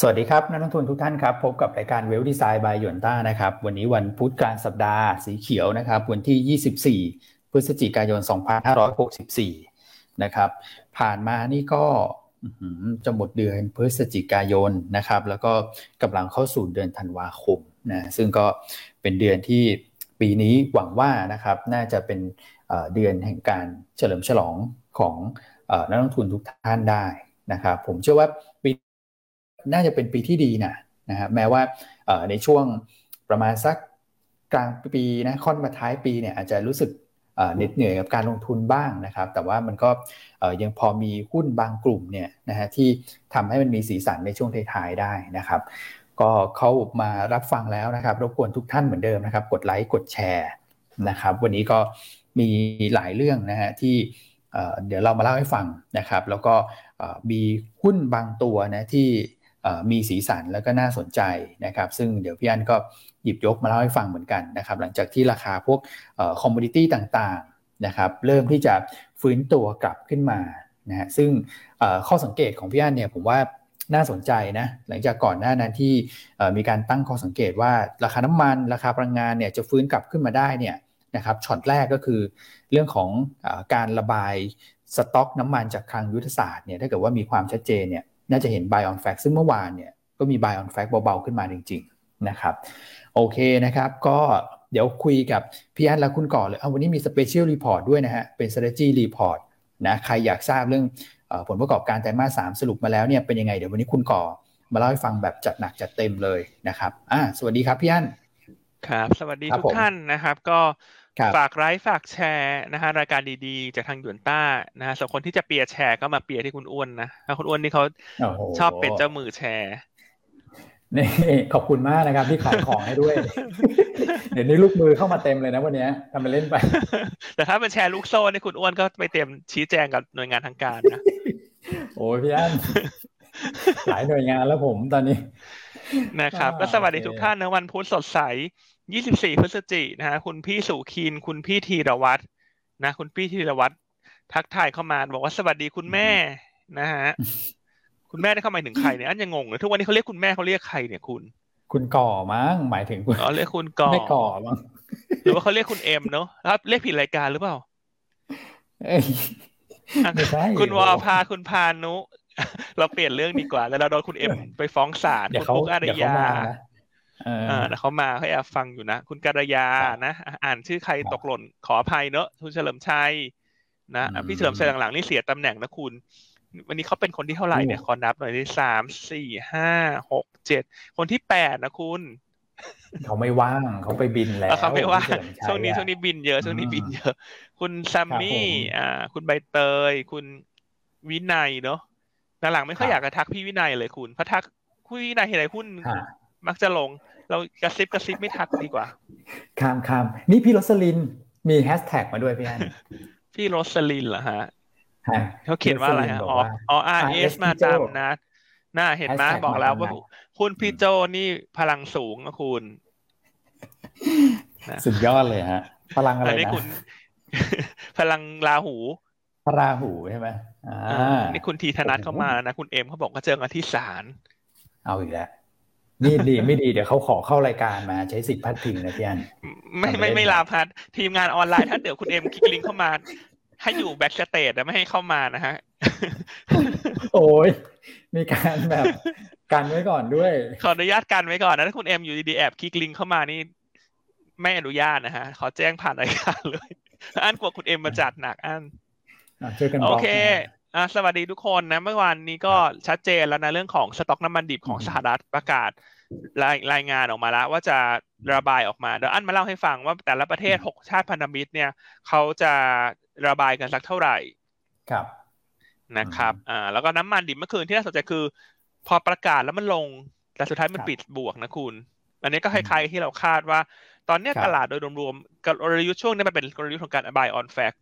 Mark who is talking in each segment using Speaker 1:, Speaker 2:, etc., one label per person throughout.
Speaker 1: สวัสดีครับนักลงทุนทุกท่านครับ พบกับรายการเวลดีไซน์บายยนต้านะครับ วันนี้วันพุธกลางสัปดาห์สีเขียวนะครับ วันที่ 24 พฤศจิกายน 2564 นะครับ ผ่านมานี่ก็จะหมดเดือนพฤศจิกายนนะครับ แล้วก็กำลังเข้าสู่เดือนธันวาคมนะซึ่งก็เป็นเดือนที่ปีนี้หวังว่านะครับน่าจะเป็นเดือนแห่งการเฉลิมฉลองของนักลงทุนทุกท่านได้นะครับ ผมเชื่อว่า น่าจะเป็นปีที่ดีนะนะครับแม้ว่าในช่วงประมาณสักกลางปีนะค่อนมาท้ายปีเนี่ยอาจจะรู้สึกเหน็ดเหนื่อยกับการลงทุนบ้างนะครับ แต่ว่ามันก็ยังพอมีหุ้นบางกลุ่มเนี่ยนะฮะที่ทำให้มันมีสีสันในช่วงท้ายๆได้นะครับ ก็เข้ามารับฟังแล้วนะครับ รบกวนทุกท่านเหมือนเดิมนะครับ กดไลค์กดแชร์นะครับ วันนี้ก็มีหลายเรื่องนะฮะที่เดี๋ยวเรามาเล่าให้ฟังนะครับ แล้วก็มีหุ้นบางตัวนะที่ มีสีสันแล้วก็น่าสนใจนะครับ ซึ่งเดี๋ยวพี่อันก็หยิบยกมาเล่าให้ฟังเหมือนกันนะครับ หลังจากที่ราคาพวกคอมมูนิตี้ต่างๆนะครับ เริ่มที่จะฟื้นตัวกลับขึ้นมานะฮะซึ่งข้อสังเกตของพี่อันเนี่ยผมว่าน่าสนใจนะหลังจากก่อนหน้านั้นที่มีการตั้งข้อสังเกตว่าราคาน้ำมันราคาพลังงานเนี่ยจะฟื้นกลับขึ้นมาได้เนี่ยนะครับช็อตแรกก็คือเรื่องของอการระบายสต็อกน้ำมันจากคลังยุทธศาสตร์เนี่ยถ้าเกิดว่ามีความชัดเจนเนี่ย น่าจะเห็น buy on fact ซึ่งเมื่อวานเนี่ยก็มี buy on fact เบาๆขึ้นมาจริง ๆ นะครับ โอเคนะครับ ก็เดี๋ยวคุยกับพี่อันและคุณก่อนเลยเอาวันนี้มี special report ด้วยนะฮะ เป็น strategy report นะใครอยากทราบเรื่องผลประกอบการไตรมาสสามสรุปมาแล้วเนี่ยเป็นยังไงเดี๋ยววันนี้คุณก่อมาเล่าให้ฟังแบบจัดหนักจัดเต็มเลยนะครับ อ่า สวัสดีครับพี่อัน
Speaker 2: ครับ สวัสดีทุกท่านนะครับ ก็ ฝากไลค์ฝากแชร์นะฮะรายการดีๆ จากทางหยวนต้านะฮะส่วนคนที่จะเปียร์แชร์ก็มาเปียร์ที่คุณอ้วนนะคุณอ้วนนี่เขาชอบเป็นเจ้ามือแชร์
Speaker 1: นี่ขอบคุณมากนะครับที่ขายของให้ด้วย เดี๋ยวนี้ลูกมือเข้ามาเต็มเลยนะวันนี้ทำไปเล่นไป
Speaker 2: แต่ถ้าเป็นแชร์ลูกโซ่นี่คุณอ้วนก็ไปเตรียมชี้แจงกับหน่วยงานทางการนะ
Speaker 1: โอ้ยพี่อันหลายหน่วยงานแล้วผมตอนนี้
Speaker 2: นะครับ ก็สวัสดีทุกท่านนะวันพุธสดใส ยี่สิบสี่พฤศจินะฮะคุณพี่สุขีนคุณพี่ธีรวัตรนะ คุณพี่ธีรวัตรทักทายเข้ามาบอกว่าสวัสดีคุณแม่นะฮะคุณแม่ได้เข้ามาถึงใครเนี่ยอันยังงงเลยทุกวันนี้เขาเรียกคุณแม่เขาเรียกใครเนี่ยคุณ
Speaker 1: คุณก่อมั้งหมายถึงคุณ
Speaker 2: อ๋อเรียกคุณก่อ
Speaker 1: ไม่ก่อมั้ง
Speaker 2: หรือว่าเขาเรียกคุณเอ็มเนาะแล้วเรียกผิดรายการหรือเปล่าคุณวอพาคุณพานุ เราเปลี่ยนเรื่องดีกว่า แล้วเราโดนคุณเอ็มไปฟ้องศาลคุณปุ๊กอารยา อ่าเขามาเขาแอบฟังอยู่นะ คุณกัรยานะ อ่านชื่อใครตกหล่นขออภัยเนอะคุณเฉลิมชัยนะพี่เฉลิมชัยหลังๆนี่เสียตำแหน่งนะคุณ วันนี้เขาเป็นคนที่เท่าไหร่เนี่ยขอนับหน่อยที่สามสี่ห้าหกเจ็ดคนที่แปดนะคุณ
Speaker 1: เขาไม่ว่างเขาไปบินแล้ว
Speaker 2: เขาไม่ว่างช่วงนี้ช่วงนี้บินเยอะช่วงนี้บินเยอะ คุณซัมมี่ อ่า คุณใบเตย คุณวินัยเนาะหลังๆไม่ค่อยอยากจะทักพี่วินัยเลยคุณเพราะทักคุณวินัยเห็นอะไรหุ้น มักจะลง เรากระซิบกระซิบไม่ทักดีกว่า
Speaker 1: ข้ามข้ามนี่พี่โรสลินมีแฮชแท็กมาด้วยพี่อัน
Speaker 2: พี่โรสลินเหรอฮะเขาเขียนว่าอะไรฮะอ๋ออ๋อ RS มาตามนัดน่าเห็นไหมบอกแล้วว่าคุณพี่โจนี่พลังสูงนะคุณ
Speaker 1: สุดยอดเลยฮะ พลังอะไรนะ
Speaker 2: พลังราหู
Speaker 1: พระราหูใช่ไหมอ่า
Speaker 2: นี่คุณทีธนัทเข้ามาแล้วนะ คุณเอ็มเขาบอกก็เจอกันที่ศาล
Speaker 1: เอาอีกแล้ว นี่ดีไม่ดีเดี๋ยวเขาขอเข้ารายการมาใช้สิทธิ์พาดพิงนะพี่อัน
Speaker 2: ไม่ไม่ไม่ลาพัด ทีมงานออนไลน์ถ้าเดี๋ยวคุณเอ็มคลิกลิงก์เข้ามา ให้อยู่ backstage แต่ไม่ให้เข้ามานะฮะ
Speaker 1: โอ้ยมีการแบบกันไว้ก่อนด้วย
Speaker 2: ขออนุญาตกันไว้ก่อนนะถ้าคุณเอ็มอยู่ดีๆแอบคลิกลิงก์เข้ามานี่ไม่อนุญาตนะฮะ ขอแจ้งผ่านรายการเลยอันกลัวคุณเอ็มมาจัดหนักอันโอเคอ่าสวัสดีทุกคนนะเมื่อวานนี้ก็ชัดเจนแล้วนะเรื่องของสต็อกน้ำมันดิบของสหรัฐประกาศ รายรายงานออกมาแล้วว่าจะระบายออกมาเดี๋ยวอันมาเล่าให้ฟังว่าแต่ละประเทศหกชาติพันธมิตรเนี่ยเขาจะระบายกันสักเท่าไหร่
Speaker 1: ครับ
Speaker 2: นะครับอ่าแล้วก็น้ำมันดิบเมื่อคืนที่น่าสนใจคือ พอประกาศแล้วมันลง แต่สุดท้ายมันปิดบวกนะคุณอันนี้ก็คล้ายๆที่เราคาดว่า ตอนนี้ตลาดโดยรวมๆกลยุทธ์ช่วงนี้มันเป็นกลยุทธ์ของการ buy on fact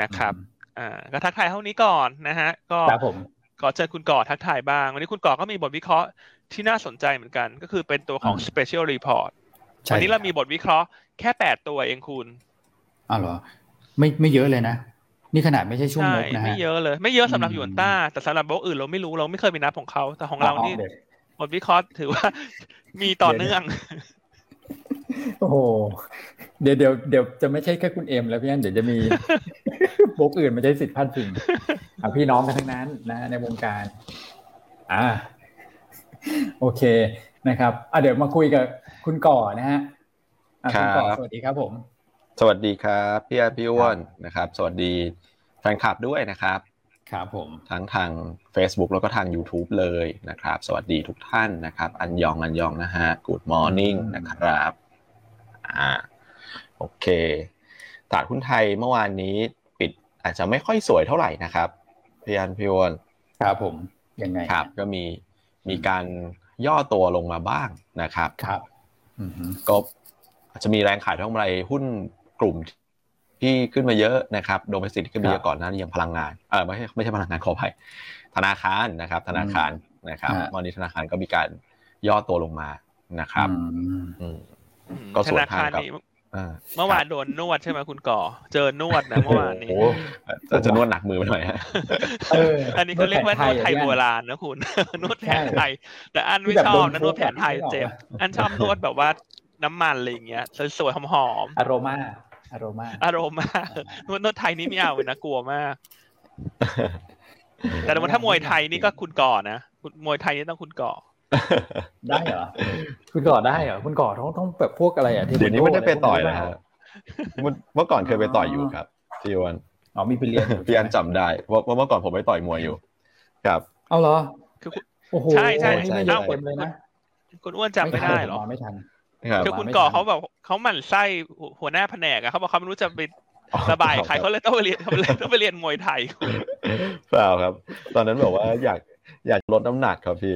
Speaker 2: นะครับ อ่าก็ทักทายเท่านี้ก่อนนะฮะ ก็
Speaker 1: ครับผม
Speaker 2: ขอเชิญคุณก่อทักทายบ้าง วันนี้คุณก่อก็มีบทวิเคราะห์ที่น่าสนใจเหมือนกัน ก็คือเป็นตัวของ Special Report วันนี้เรามีบทวิเคราะห์แค่แปดตัวเองคุณ
Speaker 1: อ้าวเหรอ ไม่ไม่เยอะเลยนะ นี่ขนาดไม่ใช่ช่วงนกนะฮะ
Speaker 2: ไม่เยอะเลย ไม่เยอะสำหรับหยวนต้า แต่สำหรับโบอื่นเราไม่รู้เราไม่เคยมีนับของเขา แต่ของเรานี่บทวิเคราะห์ถือว่ามีต่อเนื่อง
Speaker 1: โอ้โห เดี๋ยวเดี๋ยวเดี๋ยวจะไม่ใช่แค่คุณเอ็มแล้วพี่อันเดี๋ยวจะมีบกอื่นมาใช้สิทธิ์พันพิงพี่น้องกันทั้งนั้นนะในวงการ อ่า โอเคนะครับอะเดี๋ยวมาคุยกับคุณก่อนะฮะคุณก่อสวัสดีครับผม
Speaker 3: สวัสดีครับพี่อาพี่อ้วนนะครับ สวัสดีแฟนคลับด้วยนะครับ
Speaker 1: ครับผม
Speaker 3: ทั้งทาง Facebook แล้วก็ทาง YouTube เลยนะครับ สวัสดีทุกท่านนะครับ อันยองอันยองนะฮะ Good Morning นะครับ อ่าโอเคตลาดหุ้นไทยเมื่อวานนี้ปิดอาจจะไม่ค่อยสวยเท่าไหร่นะครับพี่อันพี่อ้วน
Speaker 1: ครับผมยังไง
Speaker 3: ครับ ก็มีมีการย่อตัวลงมาบ้างนะครับ
Speaker 1: ครับ
Speaker 3: ก็อาจจะมีแรงขายทั้งไรหุ้นกลุ่มที่ขึ้นมาเยอะนะครับโดเมสติกที่ขึ้นมาเยอะก่อนนั้นอย่างพลังงานเออไม่ใช่ไม่ใช่พลังงานขออภัยธนาคารนะครับ ธนาคารนะครับวันนี้ธนาคารก็มีการย่อตัวลงมานะครับ
Speaker 2: ก็ส่วนทางกับเมื่อวานโดนนวดใช่ไหมคุณก่อ เจอนวดนะเมื่อวานนี้
Speaker 3: จะนวดหนักมือไปหน่อยฮะ
Speaker 2: อันนี้เขาเรียกว่านวดไทยโบราณนะคุณ นวดแผนไทย แต่อันไม่ชอบนะนวดแผนไทยเจ็บ อันชอบนวดแบบว่าน้ำมันอะไรอย่างเงี้ยสวยๆหอม
Speaker 1: ๆอารมา อารมา
Speaker 2: อารมานวดนวดไทยนี่ไม่เอาเลยนะกลัวมาก แต่ถ้ามวยไทยนี่ก็คุณก่อนะมวยไทยนี่ต้องคุณก่อ
Speaker 1: ได้เหรอ คุณก่อได้เหรอ คุณก่อต้องต้องแบบพวกอะไรอะ
Speaker 3: ที่เดี๋ยวนี้ไม่ได้ไปต่อยแล้วเมื่อก่อนเคยไปต่อยอยู่ครับพี่วัน
Speaker 1: อ๋อมีไปเรียน
Speaker 3: พี่อันจำได้เพราะเมื่อก่อนผมไปต่อยมวยอยู่ ครับ
Speaker 1: เอาเหรอ
Speaker 2: คือโอ้โหใช่ใช่ใช่เต็มเลยนะคุณอ้วนจำไม่ได้หรอ
Speaker 1: ไม่ทัน
Speaker 2: คือคุณก่อเขาแบบเขาหมั่นไส้หัวหน้าแผนกอะเขาบอกเขาไม่รู้จะไประบายใครเขาเลยต้องไปเรียนเขาเลยต้องไปเรียนมวยไทย
Speaker 3: เปล่าครับ ตอนนั้นบอกว่าอยากอยากลดน้ำหนักครับพี่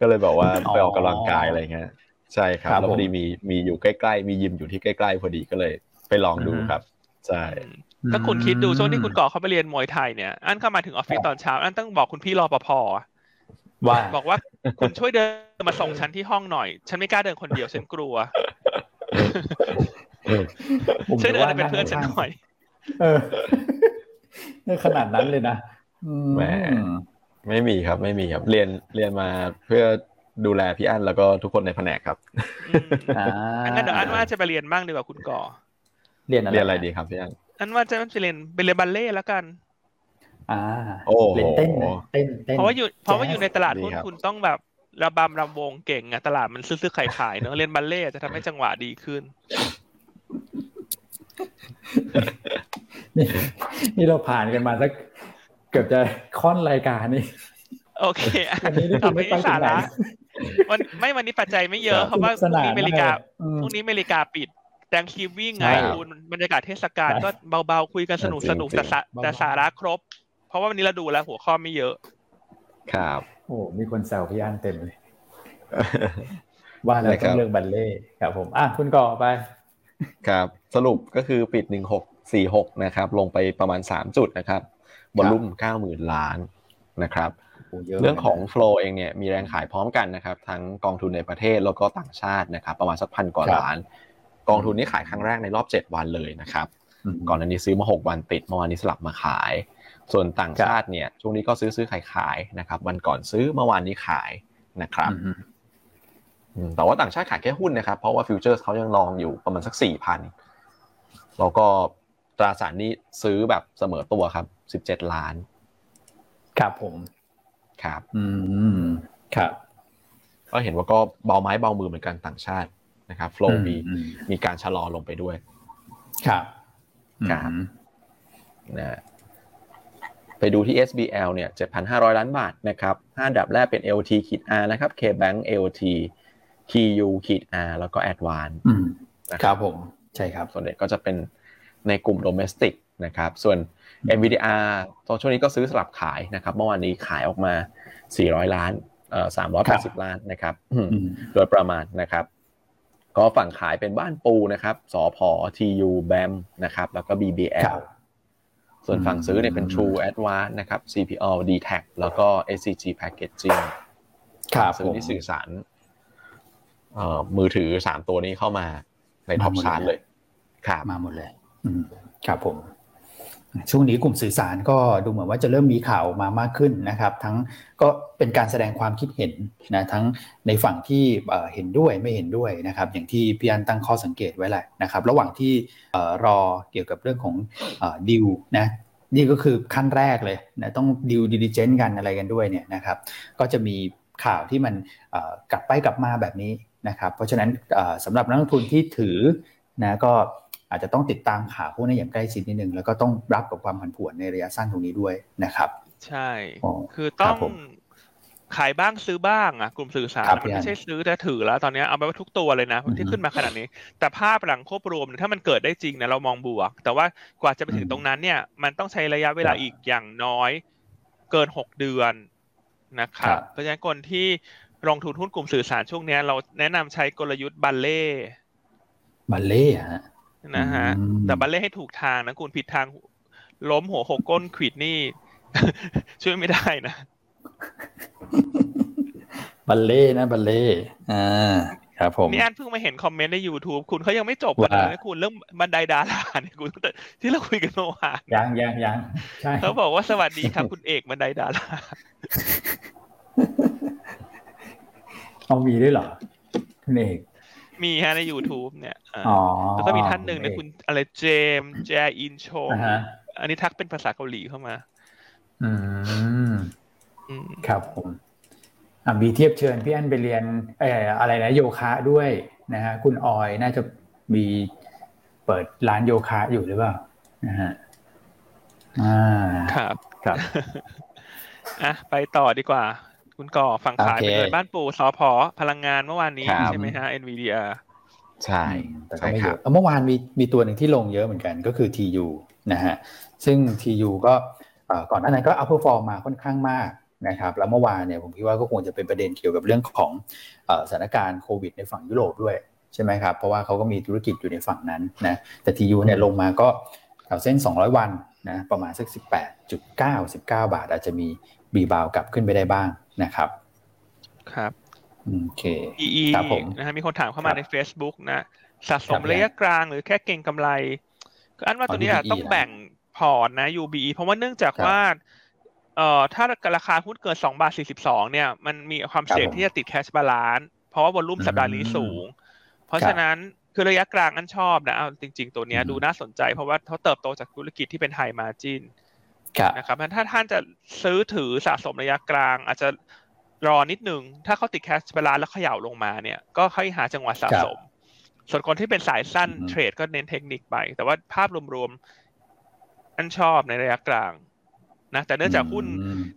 Speaker 3: ก็เลยบอกว่าไปออกกำลังกายอะไรเงี้ยใช่ครับแล้วพอดีมีมีอยู่ใกล้ๆ มียิมอยู่ที่ใกล้ๆ พอดีก็เลยไปลองดูครับใช่
Speaker 2: ถ้าคุณคิดดูช่วงที่คุณก่อเขาไปเรียนมวยไทยเนี่ยอันเข้ามาถึงออฟฟิศตอนเช้าอันต้องบอกคุณพี่รอปภว่าบอกว่าคุณช่วยเดินมาส่งฉันที่ห้องหน่อย ฉันไม่กล้าเดินคนเดียวฉันกลัวช่วยเดินเป็นเพื่อนฉันหน่อย
Speaker 1: เออขนาดนั้นเลยนะ
Speaker 3: แหม ไม่มีครับ ไม่มีครับ เรียนเรียนมาเพื่อดูแลพี่อั้นแล้วก็ทุกคนในแผนกครับ
Speaker 2: อ่างั้นเดี๋ยวอันว่าจะไปเรียนบ้างดีกว่าคุณก่อ
Speaker 1: เรียนอะไร
Speaker 3: เรียนอะไรดีครับพี่อั้น
Speaker 2: อันว่าจะไปเรียนไปเรียนบัลเล่แล้วกัน
Speaker 1: อ่า
Speaker 3: โอ้
Speaker 1: เล่นเต้นเต้นเต้น
Speaker 2: เพราะว่าอยู่เพราะว่าอยู่ในตลาดหุ้นคุณต้องแบบระบำรำวงเก่งอะตลาดมันซื้อๆขายๆเนอะเรียนบัลเล่จะทำให้จังหวะดีขึ้น
Speaker 1: นี่นี่เราผ่านกันมาสัก เกือบจะค่อนรายการนี่
Speaker 2: โอเคอันนี้ต่อไปสาระวันไม่วันนี้ปัจจัยไม่เยอะเพราะว่าพรุ่งนี้อเมริกาพรุ่งนี้อเมริกาปิดแตงคีวิ่งไงคุณบรรยากาศเทศกาลก็เบาๆคุยกันสนุกสนุกแต่แต่สาระครบ เพราะว่าวันนี้เราดูแล้วหัวข้อไม่เยอะ
Speaker 3: ครับ
Speaker 1: โอ้มีคนแซวพี่อันเต็มเลยว่าแล้วต้องเรื่องบัลเล่ครับผมอะคุณก่อไป
Speaker 3: ครับ สรุปก็คือปิดหนึ่งหกสี่หกนะครับ ลงไปประมาณสามจุดนะครับ บอลลุ่มเก้าหมื่นล้านนะครับเรื่องของโฟล์เองเนี่ยมีแรงขายพร้อมกันนะครับทั้งกองทุนในประเทศแล้วก็ต่างชาตินะครับประมาณสักพันกว่าล้าน กองทุนนี้ขายครั้งแรกในรอบ 7 วันเลยนะครับก่อนหน้านี้ซื้อมา 6 วันติดเมื่อวานนี้สลับมาขาย ส่วนต่างชาติเนี่ยช่วงนี้ก็ซื้อซื้อขายขายนะครับวันก่อนซื้อเมื่อวานนี้ขายนะครับแต่ว่าต่างชาติขายแค่หุ้นนะครับเพราะว่า future เขายัง long อยู่ประมาณสักสี่พันแล้วก็ ตราสารนี้ซื้อแบบเสมอตัวครับสิบเจ็ดล้าน
Speaker 1: ครับผม
Speaker 3: ครับ
Speaker 1: อืมครับ
Speaker 3: ก็เห็นว่าก็เบาไม้เบามือเหมือนกันต่างชาตินะครับ flow มีมีการชะลอลงไปด้วย
Speaker 1: ครับ
Speaker 3: ครับนะไปดูที่ SBL เนี่ย 7,500 ล้านบาทนะครับห้าดับแรกเป็น LT ขีด R นะครับ KBank LT KU ขีด R แล้วก็ Advance
Speaker 1: ครับผม ใช่ครับ
Speaker 3: ส่วนใหญ่ก็จะเป็น ในกลุ่มโดเมสติกนะครับ ส่วน NVDR ตอนช่วงนี้ก็ซื้อสลับขายนะครับเมื่อวานนี้ขายออกมา 400 ล้านเอ่อ380 ล้านนะครับโดยประมาณนะครับ ก็ฝั่งขายเป็นบ้านปูนะครับสอพอ TU BAM นะครับ แล้วก็ BBL ส่วนฝั่งซื้อเนี่ยเป็น True Advance นะครับ CPO DTAC แล้วก็ SCG Packaging ซื้อที่สื่อสารมือถือสามตัวนี้เข้ามาในท็อปชาร์ตเลย ครับ
Speaker 1: มาหมดเลย ครับผม ช่วงนี้กลุ่มสื่อสารก็ดูเหมือนว่าจะเริ่มมีข่าวมามากขึ้นนะครับ ทั้งก็เป็นการแสดงความคิดเห็นนะทั้งในฝั่งที่เห็นด้วยไม่เห็นด้วยนะครับ อย่างที่พี่อันตั้งข้อสังเกตไว้แหละนะครับ ระหว่างที่รอเกี่ยวกับเรื่องของดิวนะนี่ก็คือขั้นแรกเลยนะต้องดิวดิลิเจนต์กันอะไรกันด้วยเนี่ยนะครับ ก็จะมีข่าวที่มันกลับไปกลับมาแบบนี้นะครับ เพราะฉะนั้นสำหรับนักลงทุนที่ถือนะก็ อาจจะต้องติดตามข่าวพวกนี้อย่างใกล้ชิดนิดนึงแล้วก็ต้องรับกับความผันผวนในระยะสั้นตรงนี้ด้วยนะครับ
Speaker 2: ใช่คือต้องขายบ้างซื้อบ้างอะกลุ่มสื่อสารมันไม่ใช่ซื้อแต่ถือแล้ว ตอนนี้เอาไปว่าทุกตัวเลยนะที่ขึ้นมาขนาดนี้ แต่ภาพหลังควบรวมถ้ามันเกิดได้จริงนะเรามองบวก แต่ว่ากว่าจะไปถึงตรงนั้นเนี่ย มันต้องใช้ระยะเวลาอีกอย่างน้อยเกินหกเดือนนะครับเพราะฉะนั้นคนที่ลงทุนหุ้นกลุ่มสื่อสารช่วงนี้เราแนะนำใช้กลยุทธ์บัลเล่
Speaker 1: บัลเล่ฮะ
Speaker 2: นะฮะแต่บัลเล่ให้ถูกทางนะคุณผิดทางล้มหัวหกก้นขีดนี่ ช่วยไม่ได้นะ
Speaker 1: บัลเล่นะบัลเล่อ่าครับผม
Speaker 2: นี่อันเพิ่งมาเห็นคอมเมนต์ใน YouTube คุณเขายังไม่จบกันเลยคุณเรื่องบันไดดาราเนี่ยคุณที่เราคุยกันเมื่อวาน
Speaker 1: ยังยังยัง
Speaker 2: ใช่เขาบอกว่าสวัสดีครับคุณเอกบันไดดารา
Speaker 1: เอามีด้วยเหรอคุณเอก
Speaker 2: มีฮะใน YouTube เนี่ยแล้วก็มีท่านหนึ่งนะคุณอะไรเจมแจอินโชอันนี้ทักเป็นภาษาเกาหลีเข้ามา
Speaker 1: อืมครับผมอ่ามีเทียบเชิญพี่อันไปเรียนเอ่ออะไรนะโยคะด้วยนะฮะคุณออยน่าจะมีเปิดร้านโยคะอยู่หรือเปล่านะฮะอ่า
Speaker 2: ครับ
Speaker 1: ครับ
Speaker 2: อะไปต่อดีกว่า คุณก่อฝั่งขายไปเลยบ้านปู่สอพอพลังงานเมื่อวานนี้ใช่ไหมฮะ NVIDIA
Speaker 3: ใช่
Speaker 1: แต่ก็ไม่เยอะเมื่อวานมีมีตัวหนึ่งที่ลงเยอะเหมือนกันก็คือ TU นะฮะซึ่ง TU ก็ก่อนหน้านั้นก็ outperform มาค่อนข้างมากนะครับแล้วเมื่อวานเนี่ยผมคิดว่าก็คงจะเป็นประเด็นเกี่ยวกับเรื่องของสถานการณ์โควิดในฝั่งยุโรปด้วยใช่ไหมครับเพราะว่าเขาก็มีธุรกิจอยู่ในฝั่งนั้นนะแต่ TU เนี่ยลงมาก็แถวเส้น 200 วันนะประมาณสัก 18.9 19 บาท อาจจะมี บีบาวกลับขึ้นไปได้บ้างนะครับ
Speaker 2: ครับ
Speaker 1: โอเค
Speaker 2: EE ครับผมนะฮะมีคนถามเข้ามาใน Facebook นะสะสมระยะกลางหรือแค่เก็งกำไรก็อันว่าตัวนี้ต้องแบ่งพอร์ตนะ UBE เพราะว่าเนื่องจากว่าเอ่อถ้าราคาหุ้นเกินสองบาทสี่สิบสองเนี่ยมันมีความเสี่ยงที่จะติด cash balance เพราะว่า volume สัปดาห์นี้สูง เพราะฉะนั้นคือระยะกลางอันชอบนะเอาจริง ๆ ตัวนี้ดูน่าสนใจเพราะว่าเขาเติบโตจากธุรกิจที่เป็น high margin นะครับถ้าท่านจะซื้อถือสะสมระยะกลาง อาจจะรอนิดนึง ถ้าเขาติด cash balance แล้วเขย่าลงมาเนี่ย ก็ค่อยหาจังหวะสะสม ส่วนคนที่เป็นสายสั้น trade ก็เน้นเทคนิคไป แต่ว่าภาพรวมๆอันชอบในระยะกลางนะแต่เนื่องจากหุ้น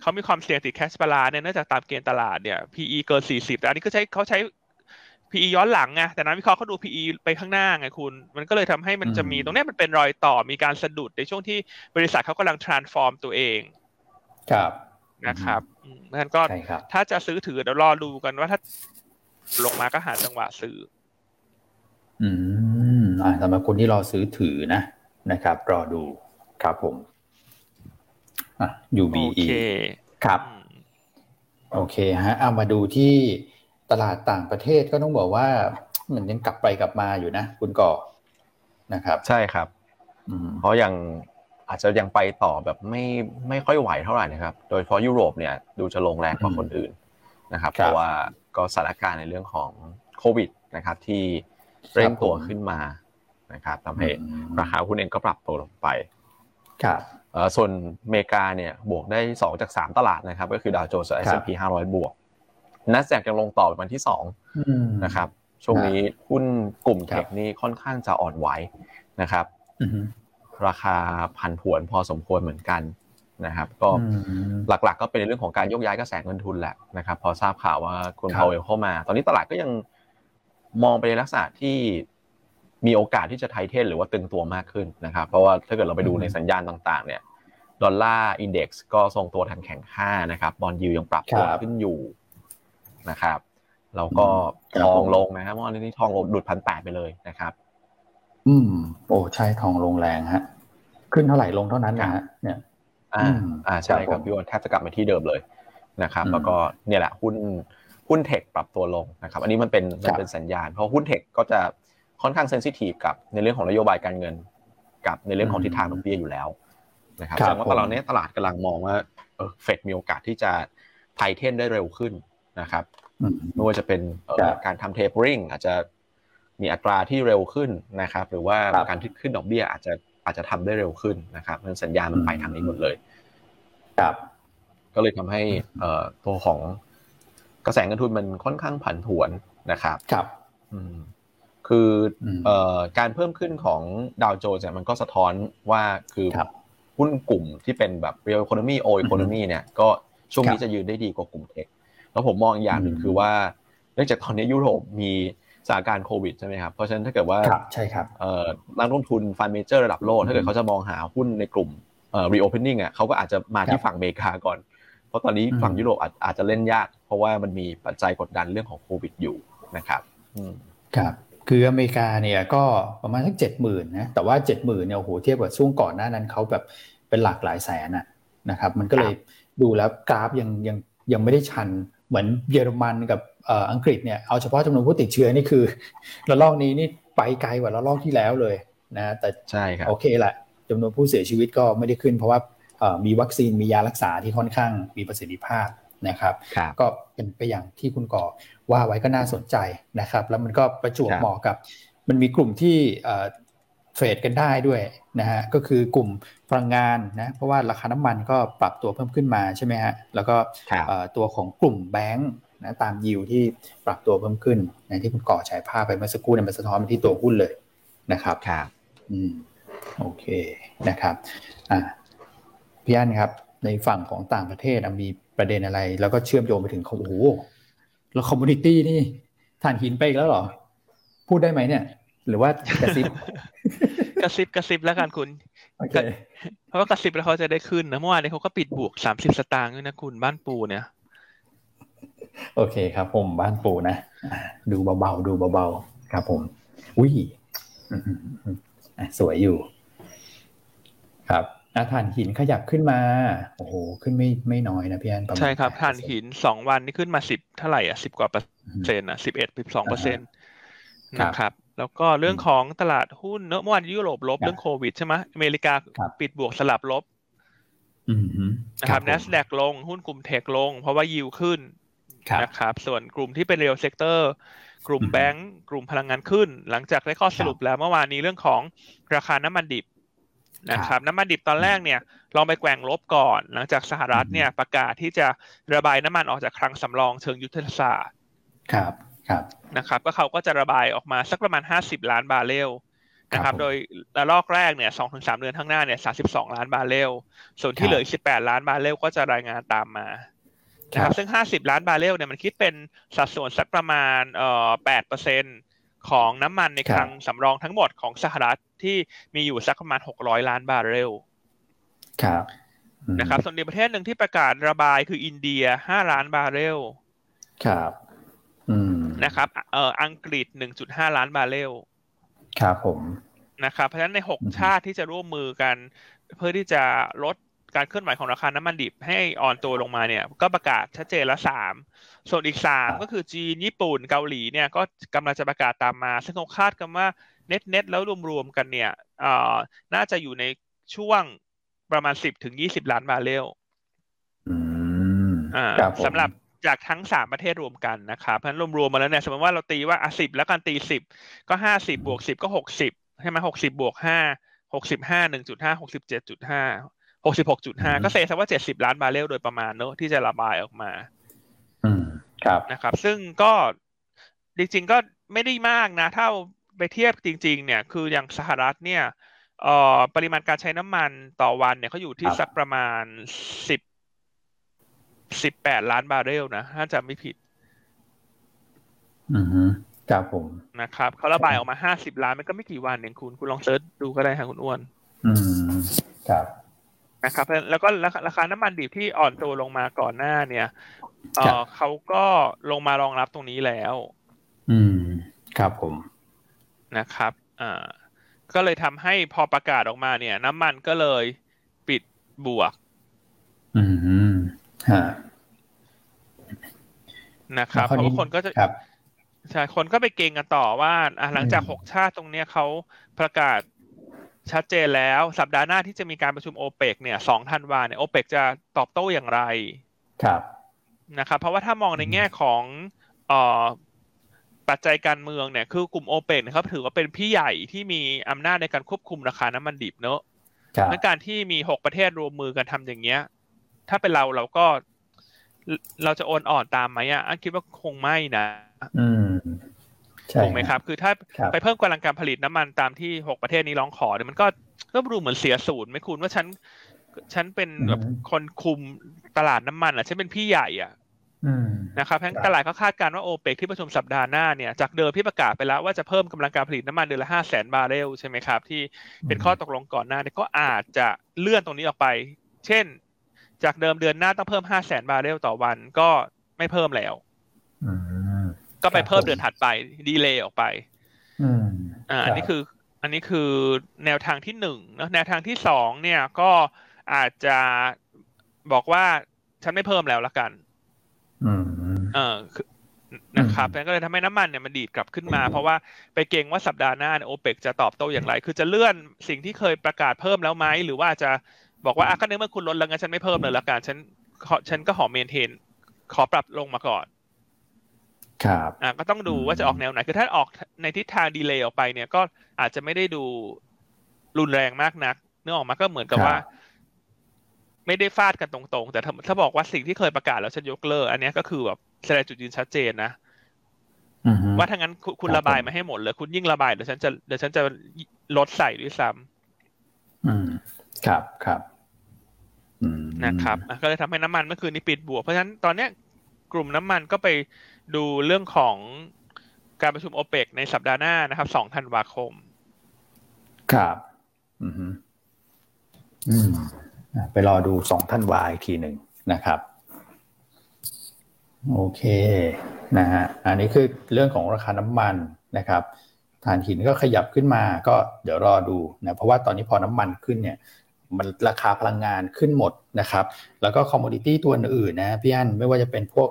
Speaker 2: เขามีความเสี่ยงติด cash balance เนี่ยเนื่องจากตามเกณฑ์ตลาดเนี่ย PE เกินสี่สิบแต่อันนี้ก็ใช้เขาใช้ PE ย้อนหลังไงแต่นักวิเคราะห์เขาดู PE ไปข้างหน้าไงคุณ มันก็เลยทำให้มันจะมีตรงนี้มันเป็นรอยต่อมีการสะดุดในช่วงที่บริษัทเขากำลัง transform ตัวเอง
Speaker 1: ครับ
Speaker 2: นะครับนั่นก็ถ้าจะซื้อถือเดี๋ยวรอดูกันว่าถ้าลงมาก็หาจังหวะซื้อ
Speaker 1: อืมอ่าสำหรับคนที่รอซื้อถือนะนะครับ รอดูครับผมอะ UBE ครับ โอเคฮะเอามาดูที่ ตลาดต่างประเทศก็ต้องบอกว่า มันยังกลับไปกลับมาอยู่นะ คุณก่อนะครับ
Speaker 3: ใช่ครับเพราะยังอาจจะยังไปต่อแบบไม่ไม่ค่อยไหวเท่าไหร่นะครับ โดยเฉพาะยุโรปเนี่ยดูจะลงแรงกว่าคนอื่นนะครับ เพราะว่าก็สถานการณ์ในเรื่องของโควิดนะครับ ที่เร่งตัวขึ้นมานะครับทำให้ราคาหุ้นเองก็ปรับตัวลงไป
Speaker 1: ครับ
Speaker 3: ส่วนอเมริกาเนี่ยบวกได้สองจากสามตลาดนะครับ ก็คือดาวโจนส์และ S&P 500บวก นัสแจกยังลงต่อเป็นวันที่สองนะครับช่วงนี้หุ้นกลุ่มเทคนี่ค่อนข้างจะอ่อนไหวนะครับราคาพันผวนพอสมควรเหมือนกันนะครับ ก็หลักๆ ก็เป็นในเรื่องของการยกย้ายกระแสเงินทุนแหละนะครับ พอทราบข่าวว่าคุณพาวเวลเข้ามา ตอนนี้ตลาดก็ยังมองไปในลักษณะที่มีโอกาสที่จะไทเทนหรือว่าตึงตัวมากขึ้นนะครับ เพราะว่าถ้าเกิดเราไปดูในสัญญาณต่าง ๆ เนี่ยดอลลาร์อินเด็กซ์ก็ทรงตัวทางแข็งค่านะครับบอลยูยังปรับตัวขึ้นอยู่ นะครับเราก็ทองลงนะครับเมื่อวานนี้ทองหลุดพันแปดไปเลยนะครับ
Speaker 1: อืม โอ้ใช่ทองลงแรงฮะ ขึ้นเท่าไหร่ลงเท่านั้นนะฮะเนี่ย
Speaker 3: อ่า อ่าใช่ครับพี่วันแทบจะกลับมาที่เดิมเลยนะครับ แล้วก็เนี่ยแหละหุ้นหุ้นเทคปรับตัวลงนะครับ อันนี้มันเป็นมันเป็นสัญญาณ เพราะหุ้นเทคก็จะค่อนข้างเซนซิทีฟกับในเรื่องของนโยบายการเงิน กับในเรื่องของทิศทางดอกเบี้ยอยู่แล้วนะครับแสดงว่าตลาดนี้ตลาดกำลังมองว่าเฟดมีโอกาสที่จะไทเทนได้เร็วขึ้น นะครับไม่ว่าจะเป็นการทำเทปริงอาจจะมีอัตราที่เร็วขึ้นนะครับ หรือว่าการที่ขึ้นดอกเบี้ยอาจจะอาจจะทำได้เร็วขึ้นนะครับนั้นสัญญาณมันไปทางนี้หมดเลย
Speaker 1: ครับ
Speaker 3: ก็เลยทำให้ตัวของกระแสเงินทุนมันค่อนข้างผันผวนนะครับ
Speaker 1: ครับ
Speaker 3: คือการเพิ่มขึ้นของดาวโจนส์เนี่ยมันก็สะท้อนว่าคือหุ้นกลุ่มที่เป็นแบบ real economy o economy เนี่ยก็ช่วงนี้จะยืนได้ดีกว่ากลุ่มเทค แล้วผมมองอย่างหนึ่งคือว่า เนื่องจากตอนนี้ยุโรปมีสถานการณ์โควิดใช่ไหมครับ เพราะฉะนั้นถ้าเกิดว่า
Speaker 1: ใช่ครับ
Speaker 3: นักลงทุนฟันเมเจอร์ระดับโลกถ้าเกิดเขาจะมองหาหุ้นในกลุ่ม reopening อะเขาก็อาจจะมาที่ฝั่งอเมริกาก่อน เพราะตอนนี้ฝั่งยุโรปอาจจะเล่นยาก เพราะว่ามันมีปัจจัยกดดันเรื่องของโควิดอยู่นะครับ
Speaker 1: ครับคืออเมริกาเนี่ยก็ประมาณสักเจ็ดหมื่นนะแต่ว่าเจ็ดหมื่นเนี่ยโอ้โหเทียบกับช่วงก่อนหน้านั้นเขาแบบเป็นหลักหลายแสนนะครับ มันก็เลยดูแล้วกราฟยังยังยังไม่ได้ชัน เหมือนเยอรมันกับอังกฤษเนี่ยเอาเฉพาะจำนวนผู้ติดเชื้อนี่คือระลอกนี้นี่ไปไกลกว่าระลอกที่แล้วเลยนะแต่
Speaker 3: ใช่ครับ
Speaker 1: โอเคแหละจำนวนผู้เสียชีวิตก็ไม่ได้ขึ้น เพราะว่ามีวัคซีนมียารักษาที่ค่อนข้างมีประสิทธิภาพนะครับก็เป็นไปอย่างที่คุณก่อว่าไว้ก็น่าสนใจนะครับ แล้วมันก็ประจวบเหมาะกับ มันมีกลุ่มที่ เทรดกันได้ด้วยนะฮะก็คือกลุ่มพลังงานนะเพราะว่าราคาน้ำมันก็ปรับตัวเพิ่มขึ้นมาใช่ไหมฮะแล้วก็ตัวของกลุ่มแบงค์นะตามยิวที่ปรับตัวเพิ่มขึ้นนะที่คุณก่อฉายภาพไปเมื่อสักครู่เนี่ยมันสะท้อนมาที่ตัวหุ้นเลยนะครับ
Speaker 3: ครับ
Speaker 1: อืมโอเคนะครับอ่าพี่อันครับ ในฝั่งของต่างประเทศมีประเด็นอะไร แล้วก็เชื่อมโยงไปถึงโอ้โหแล้ว commodity นี่ถ่านหินไปอีกแล้วหรอ พูดได้ไหมเนี่ย หรือว่ากระซิบ
Speaker 2: กระซิบกระซิบแล้วกันคุณเพราะว่ากระซิบแล้วเขาจะได้ขึ้นนะเมื่อวานนี้เขาก็ปิดบวกสามสิบสตางค์ด้วยนะคุณบ้านปูเนี่ย
Speaker 1: โอเคครับผมบ้านปูนะดูเบาๆดูเบาๆครับผมอุ้ยสวยอยู่ ครับอาฐานหินขยับขึ้นมา โอ้โห ขึ้นไม่ไม่น้อยนะพี่อัน
Speaker 2: ใช่ครับฐานหินสองวันนี่ขึ้นมาสิบเท่าไหร่อะสิบกว่าเปอร์เซ็นต์อะสิบเอ็ดสิบสองเปอร์เซ็นต์นะครับ แล้วก็เรื่องของตลาดหุ้นเมื่อวานยุโรปลบเรื่องโควิดใช่ไหมอเมริกาปิดบวกสลับลบนะครับ n นสแดกลงหุ้นกลุ่มเทคลง เพราะว่ายิวขึ้นนะครับ ส่วนกลุ่มที่เป็น real sector กลุ่มแบงก์กลุ่มพลังงานขึ้น หลังจากได้ข้อสรุปแล้วเมื่อวานนี้เรื่องของราคาน้ำมันดิบนะครับน้ำมันดิบตอนแรกเนี่ยลองไปแกว่งลบก่อน หลังจากสหรัฐเนี่ยประกาศที่จะระบายน้ำมันออกจากคลังสำรองเชิงยุทธศาสตร์
Speaker 1: ครับครับ
Speaker 2: นะครับ ก็เขาก็จะระบายออกมาสักประมาณ50ล้านบาร์เรลนะครับ โดยระลอกแรกเนี่ยสองถึงสามเดือนข้างหน้าเนี่ยสามสิบสองล้านบาร์เรล ส่วนที่เหลือสิบแปดล้านบาร์เรลก็จะระบายตามมานะครับ ซึ่งห้าสิบล้านบาร์เรลเนี่ยมันคิดเป็นสัดส่วนสักประมาณเอ่อแปดเปอร์เซ็นต์ของน้ำมันในคลังสำรองทั้งหมดของสหรัฐที่มีอยู่สักประมาณหกร้อยล้านบาร์เรล
Speaker 1: ครับ
Speaker 2: นะครับ ส่วนอีกประเทศหนึ่งที่ประกาศระบายคืออินเดียห้าล้านบาร์เรล
Speaker 1: ครับ
Speaker 2: นะครับเอ่ออังกฤษหนึ่งจุดห้าล้านบาร์เรล
Speaker 1: ครับผม
Speaker 2: นะครับเพราะฉะนั้นในหกชาติที่จะร่วมมือกัน เพื่อที่จะลดการเคลื่อนไหวของราคาน้ำมันดิบให้อ่อนตัวลงมาเนี่ย ก็ประกาศชัดเจนละสามส่วนอีกสามก็คือจีนญี่ปุ่นเกาหลีเนี่ยก็กำลังจะประกาศตามมา ซึ่งเขาคาดกันว่าเน็ตเน็ตแล้วรวมๆกันเนี่ยเอ่อน่าจะอยู่ในช่วงประมาณสิบถึงยี่สิบล้านบาร์เรลอ่าสำหรับ จากทั้งสามประเทศรวมกันนะครับเพราะฉะนั้นรวมๆมาแล้วเนี่ยสมมติว่าเราตีว่าอะสิบแล้วกันตีสิบก็ห้าสิบบวกสิบก็หกสิบใช่ไหมหกสิบบวกห้าหกสิบห้าหนึ่งจุดห้าหกสิบเจ็ดจุดห้าหกสิบหกจุดห้าก็เซซะว่าเจ็ดสิบล้านบาร์เรลโดยประมาณเนอะที่จะระบายออกมา
Speaker 1: อืมครับ
Speaker 2: นะครับ ซึ่งก็จริงๆก็ไม่ได้มากนะถ้าไปเทียบจริง ๆ เนี่ย คืออย่างสหรัฐเนี่ยเอ่อปริมาณการใช้น้ำมันต่อวันเนี่ยเขาอยู่ที่สักประมาณสิบ สิบแปดล้านบาร์เรลนะถ้าจำไม่ผิด
Speaker 1: อืมครับผม
Speaker 2: นะครับเขาระบายออกมาห้าสิบล้านมันก็ไม่กี่วันเองคุณ คุณลองเซิร์ชดูก็ได้ครับคุณอ้วน
Speaker 1: อืมครับ
Speaker 2: นะครับแล้วก็ราคาน้ำมันดิบที่อ่อนตัวลงมาก่อนหน้าเนี่ยเออเขาก็ลงมารองรับตรงนี้แล้ว
Speaker 1: อืม ครับผม
Speaker 2: นะครับอ่าก็เลยทำให้พอประกาศออกมาเนี่ย น้ำมันก็เลยปิดบวก
Speaker 1: อืมฮะ
Speaker 2: นะครับเพราะคนก็จะใช่คนก็ไปเก่งกันต่อว่าหลังจากหกชาติตรงเนี้ยเขาประกาศชัดเจนแล้ว สัปดาห์หน้าที่จะมีการประชุมโอเปกเนี่ยสองธันวาเนี่ยโอเปกจะตอบโต้อย่างไร
Speaker 1: ครับ
Speaker 2: นะครับเพราะว่าถ้ามองในแง่ของเอ่อปัจจัยการเมืองเนี่ยคือกลุ่มโอเปกนะครับถือว่าเป็นพี่ใหญ่ที่มีอำนาจในการควบคุมราคาน้ำมันดิบเนอะในการที่มีหกประเทศรวมมือกันทำอย่างเงี้ย ถ้าเป็นเราเราก็ เราจะโอนอ่อนตามไหมอะอันคิดว่าคงไม่นะ
Speaker 1: อืม
Speaker 2: ถูกไหมครับ คือถ้าไปเพิ่มกำลังการผลิตน้ำมันตามที่หกประเทศนี้ร้องขอเนี่ยมันก็ก็ดูเหมือนเสียศูนย์ไม่คุณว่าฉัน ฉันเป็นแบบคนคุมตลาดน้ำมันอะฉันเป็นพี่ใหญ่อะนะครับทั้งตลาดก็คาดการณ์ว่าโอเปกที่ประชุมสัปดาห์หน้าเนี่ย จากเดิมที่ประกาศไปแล้วว่าจะเพิ่มกำลังการผลิตน้ำมันเดือนละห้าแสนบาร์เรลใช่ไหมครับ ที่เป็นข้อตกลงก่อนหน้าเนี่ยก็อาจจะเลื่อนตรงนี้ออกไป เช่น จากเดิมเดือนหน้าต้องเพิ่มห้าแสนบาร์เรลต่อวันก็ไม่เพิ่มแล้วก็ไปเพิ่มเดือนถัดไป ดีเลย์ออกไปอ่าอันนี้คือ อันนี้คือแนวทางที่หนึ่งนะแนวทางที่สองเนี่ยก็อาจจะบอกว่าฉันไม่เพิ่มแล้วละกันเออนะครับนั่นก็เลยทำให้น้ำมันเนี่ยมันดีดกลับขึ้นมา เพราะว่าไปเก่งว่าสัปดาห์หน้าโอเปกจะตอบโต้อย่างไร คือจะเลื่อนสิ่งที่เคยประกาศเพิ่มแล้วไหมหรือว่าจะ บอกว่าอะก็เนื่อเมื่อคุณลดแล้วงั้นฉันไม่เพิ่มเลยละกันฉันฉันก็ขอเมนเทน ขอปรับลงมาก่อน
Speaker 1: ครับ
Speaker 2: อ่าก็ต้องดูว่าจะออกแนวไหน คือถ้าออกในทิศทางดีเลย์ออกไปเนี่ยก็อาจจะไม่ได้ดูรุนแรงมากนักเนื้อออกมาก็เหมือนกับว่า ไม่ได้ฟาดกันตรงๆ แต่ถ้าถ้าบอกว่าสิ่งที่เคยประกาศแล้วฉันยกเลิก อันนี้ก็คือแบบแสดงจุดยืนชัดเจนนะว่าถ้างั้นคุณระบายมาให้หมดเลย คุณยิ่งระบายเดี๋ยวฉันจะเดี๋ยวฉันจะลดใส่ด้วยซ้ำ
Speaker 1: อืม ครับครับ
Speaker 2: นะครับก็เลยทำให้น้ำมันเมื่อคืนนี้ปิดบวก เพราะฉะนั้นตอนเนี้ยกลุ่มน้ำมันก็ไปดูเรื่องของการประชุมโอเปกในสัปดาห์หน้านะครับสองธันวาคม
Speaker 1: ครับ อืมอืมไปรอดูสองธันวาอีกทีหนึ่งนะครับ โอเคนะฮะอันนี้คือเรื่องของราคาน้ำมันนะครับฐานหินก็ขยับขึ้นมาก็เดี๋ยวรอดูนะเพราะว่าตอนนี้พอน้ำมันขึ้นเนี่ย มันราคาพลังงานขึ้นหมดนะครับ แล้วก็คอมมูนิตี้ตัวอื่นนะพี่อันไม่ว่าจะเป็นพวก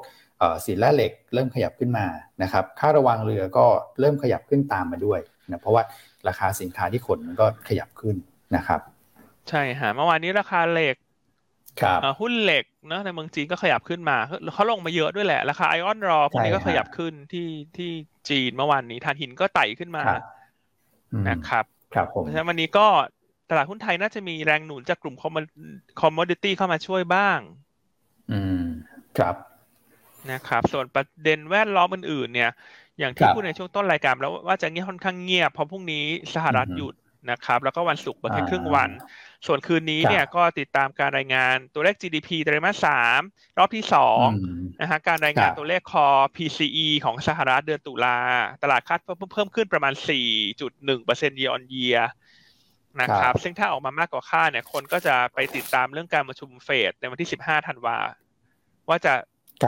Speaker 1: สินแร่เหล็กเริ่มขยับขึ้นมานะครับ ค่าระวังเรือก็เริ่มขยับขึ้นตามมาด้วยนะเพราะว่าราคาสินค้าที่ขนมันก็ขยับขึ้นนะครับ
Speaker 2: ใช่ฮะเมื่อวานนี้ราคาเหล็ก
Speaker 1: ครับ
Speaker 2: หุ้นเหล็กเนาะในเมืองจีนก็ขยับขึ้นมาเขาลงมาเยอะด้วยแหละ ราคาไอออนรอพวกนี้ก็ขยับขึ้นที่ที่จีนเมื่อวานนี้ทานหินก็ไต่ขึ้นมานะครับ
Speaker 1: ครับผม
Speaker 2: เพราะฉะนั้นวันนี้ก็ ตลาดหุ้นไทยน่าจะมีแรงหนุนจากกลุ่มคอมมอดิตี้เข้ามาช่วยบ้าง
Speaker 1: อืม ครับ
Speaker 2: นะครับ ส่วนประเด็นแวดล้อมอื่นๆ เนี่ย อย่างที่พูดในช่วงต้นรายการแล้วว่าจะเงียบค่อนข้างเงียบ เพราะพรุ่งนี้สหรัฐหยุดนะครับ แล้วก็วันศุกร์เปิดแค่ครึ่งวัน ส่วนคืนนี้เนี่ยก็ติดตามการรายงานตัวเลข GDP ไตรมาสสามรอบที่สองนะฮะ การรายงานตัวเลขคอ PCE ของสหรัฐเดือนตุลา ตลาดคาดเพิ่มขึ้นประมาณ 4.1% year on year นะครับ ซึ่งถ้าออกมามากกว่าคาดเนี่ย คนก็จะไปติดตามเรื่องการประชุมเฟดในวันที่15ธันวา ว่าจะ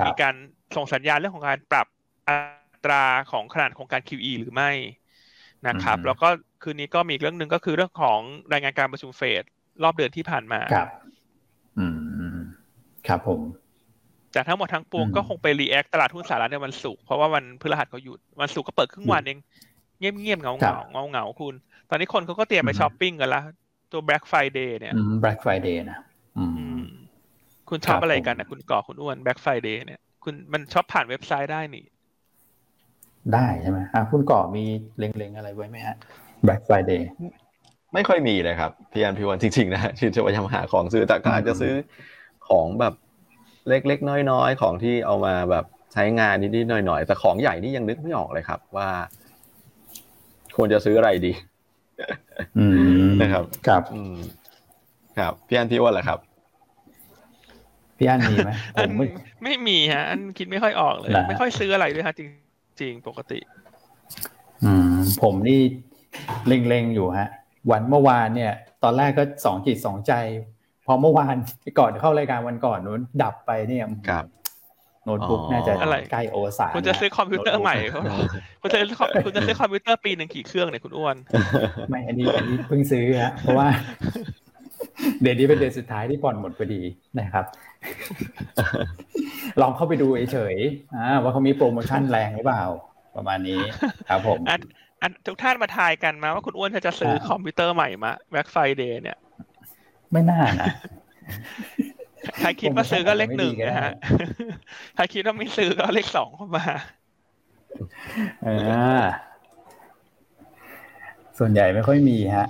Speaker 2: มีการส่งสัญญาณเรื่องของการปรับอัตราของขนาดโครงการ QE หรือไม่นะครับ แล้วก็คืนนี้ก็มีเรื่องหนึ่งก็คือเรื่องของรายงานการประชุมเฟดรอบเดือนที่ผ่านมา
Speaker 1: ครับอืมครับผม
Speaker 2: จากทั้งหมดทั้งปวงก็คงไป react ตลาดหุ้นสหรัฐในวันศุกร์เพราะว่าวันพฤหัสเขาหยุด วันศุกร์ก็เปิดครึ่งวันเอง เงียบเงียบเหงาเหงาเหงาเหงาคุณ ตอนนี้คนเขาก็เตรียมไปช้อปปิ้งกันละตัว Black Friday เนี่ย
Speaker 1: Black Friday นะอืม
Speaker 2: คุณชอบอะไรกันนะคุณก่อคุณอ้วน Black Friday เนี่ย คุณมันชอบผ่านเว็บไซต์ได้นี่
Speaker 1: ได้ใช่ไหมอะคุณก่อมีเล็งๆอะไรไว้ไหมฮะ Black Friday
Speaker 3: ไม่ค่อยมีเลยครับ พี่อันพี่วันจริง ๆ นะที่จะพยายามหาของซื้อแต่ก็อาจจะซื้อของแบบเล็กๆน้อยๆ ของที่เอามาแบบใช้งานนิดๆหน่อยๆ แต่ของใหญ่นี่ยังนึกไม่ออกเลยครับ ว่า ควรจะซื้ออะไรดี นะครับ
Speaker 1: ครับ
Speaker 3: ครับพี่อันพี่วันแหละครับ
Speaker 1: พี่อันมีไหมผมไม่
Speaker 2: ไม่มีฮะ อันคิดไม่ค่อยออกเลย ไม่ค่อยซื้ออะไรด้วยฮะจริงจริงปกติ
Speaker 1: อืม ผมนี่เล็งๆอยู่ฮะ วันเมื่อวานเนี่ย ตอนแรกก็สองจิตสองใจ พอเมื่อวานก่อนเข้ารายการวันก่อนนู้นดับไปเนี่ย
Speaker 3: ครับ
Speaker 1: โน้ตบุ๊กน่าจะใกล้โอกาส
Speaker 2: คุณจะซื้อคอมพิวเตอร์ใหม่เขาคุณจะคุณจะซื้อคอมพิวเตอร์ปีหนึ่งกี่เครื่องเนี่ยคุณอ้วน
Speaker 1: ไม่อันนี้อันนี้เพิ่งซื้อฮะเพราะว่าเดือนนี้เป็นเดือนสุดท้ายที่ผ่อนหมดพอดีนะครับ ลองเข้าไปดูเฉยๆว่าเขามีโปรโมชั่นแรงหรือเปล่า ประมาณนี้ครับผม
Speaker 2: อันทุกท่านมาทายกันมาว่าคุณอ้วนจะซื้อคอมพิวเตอร์ใหม่มา Black Friday เนี่ย
Speaker 1: ไม่น่านะ
Speaker 2: ใครคิดว่าซื้อก็เลขหนึ่งนะฮะใครคิดว่าไม่ซื้อก็เลขสองเข้ามา
Speaker 1: อ่าส่วนใหญ่ไม่ค่อยมีฮะ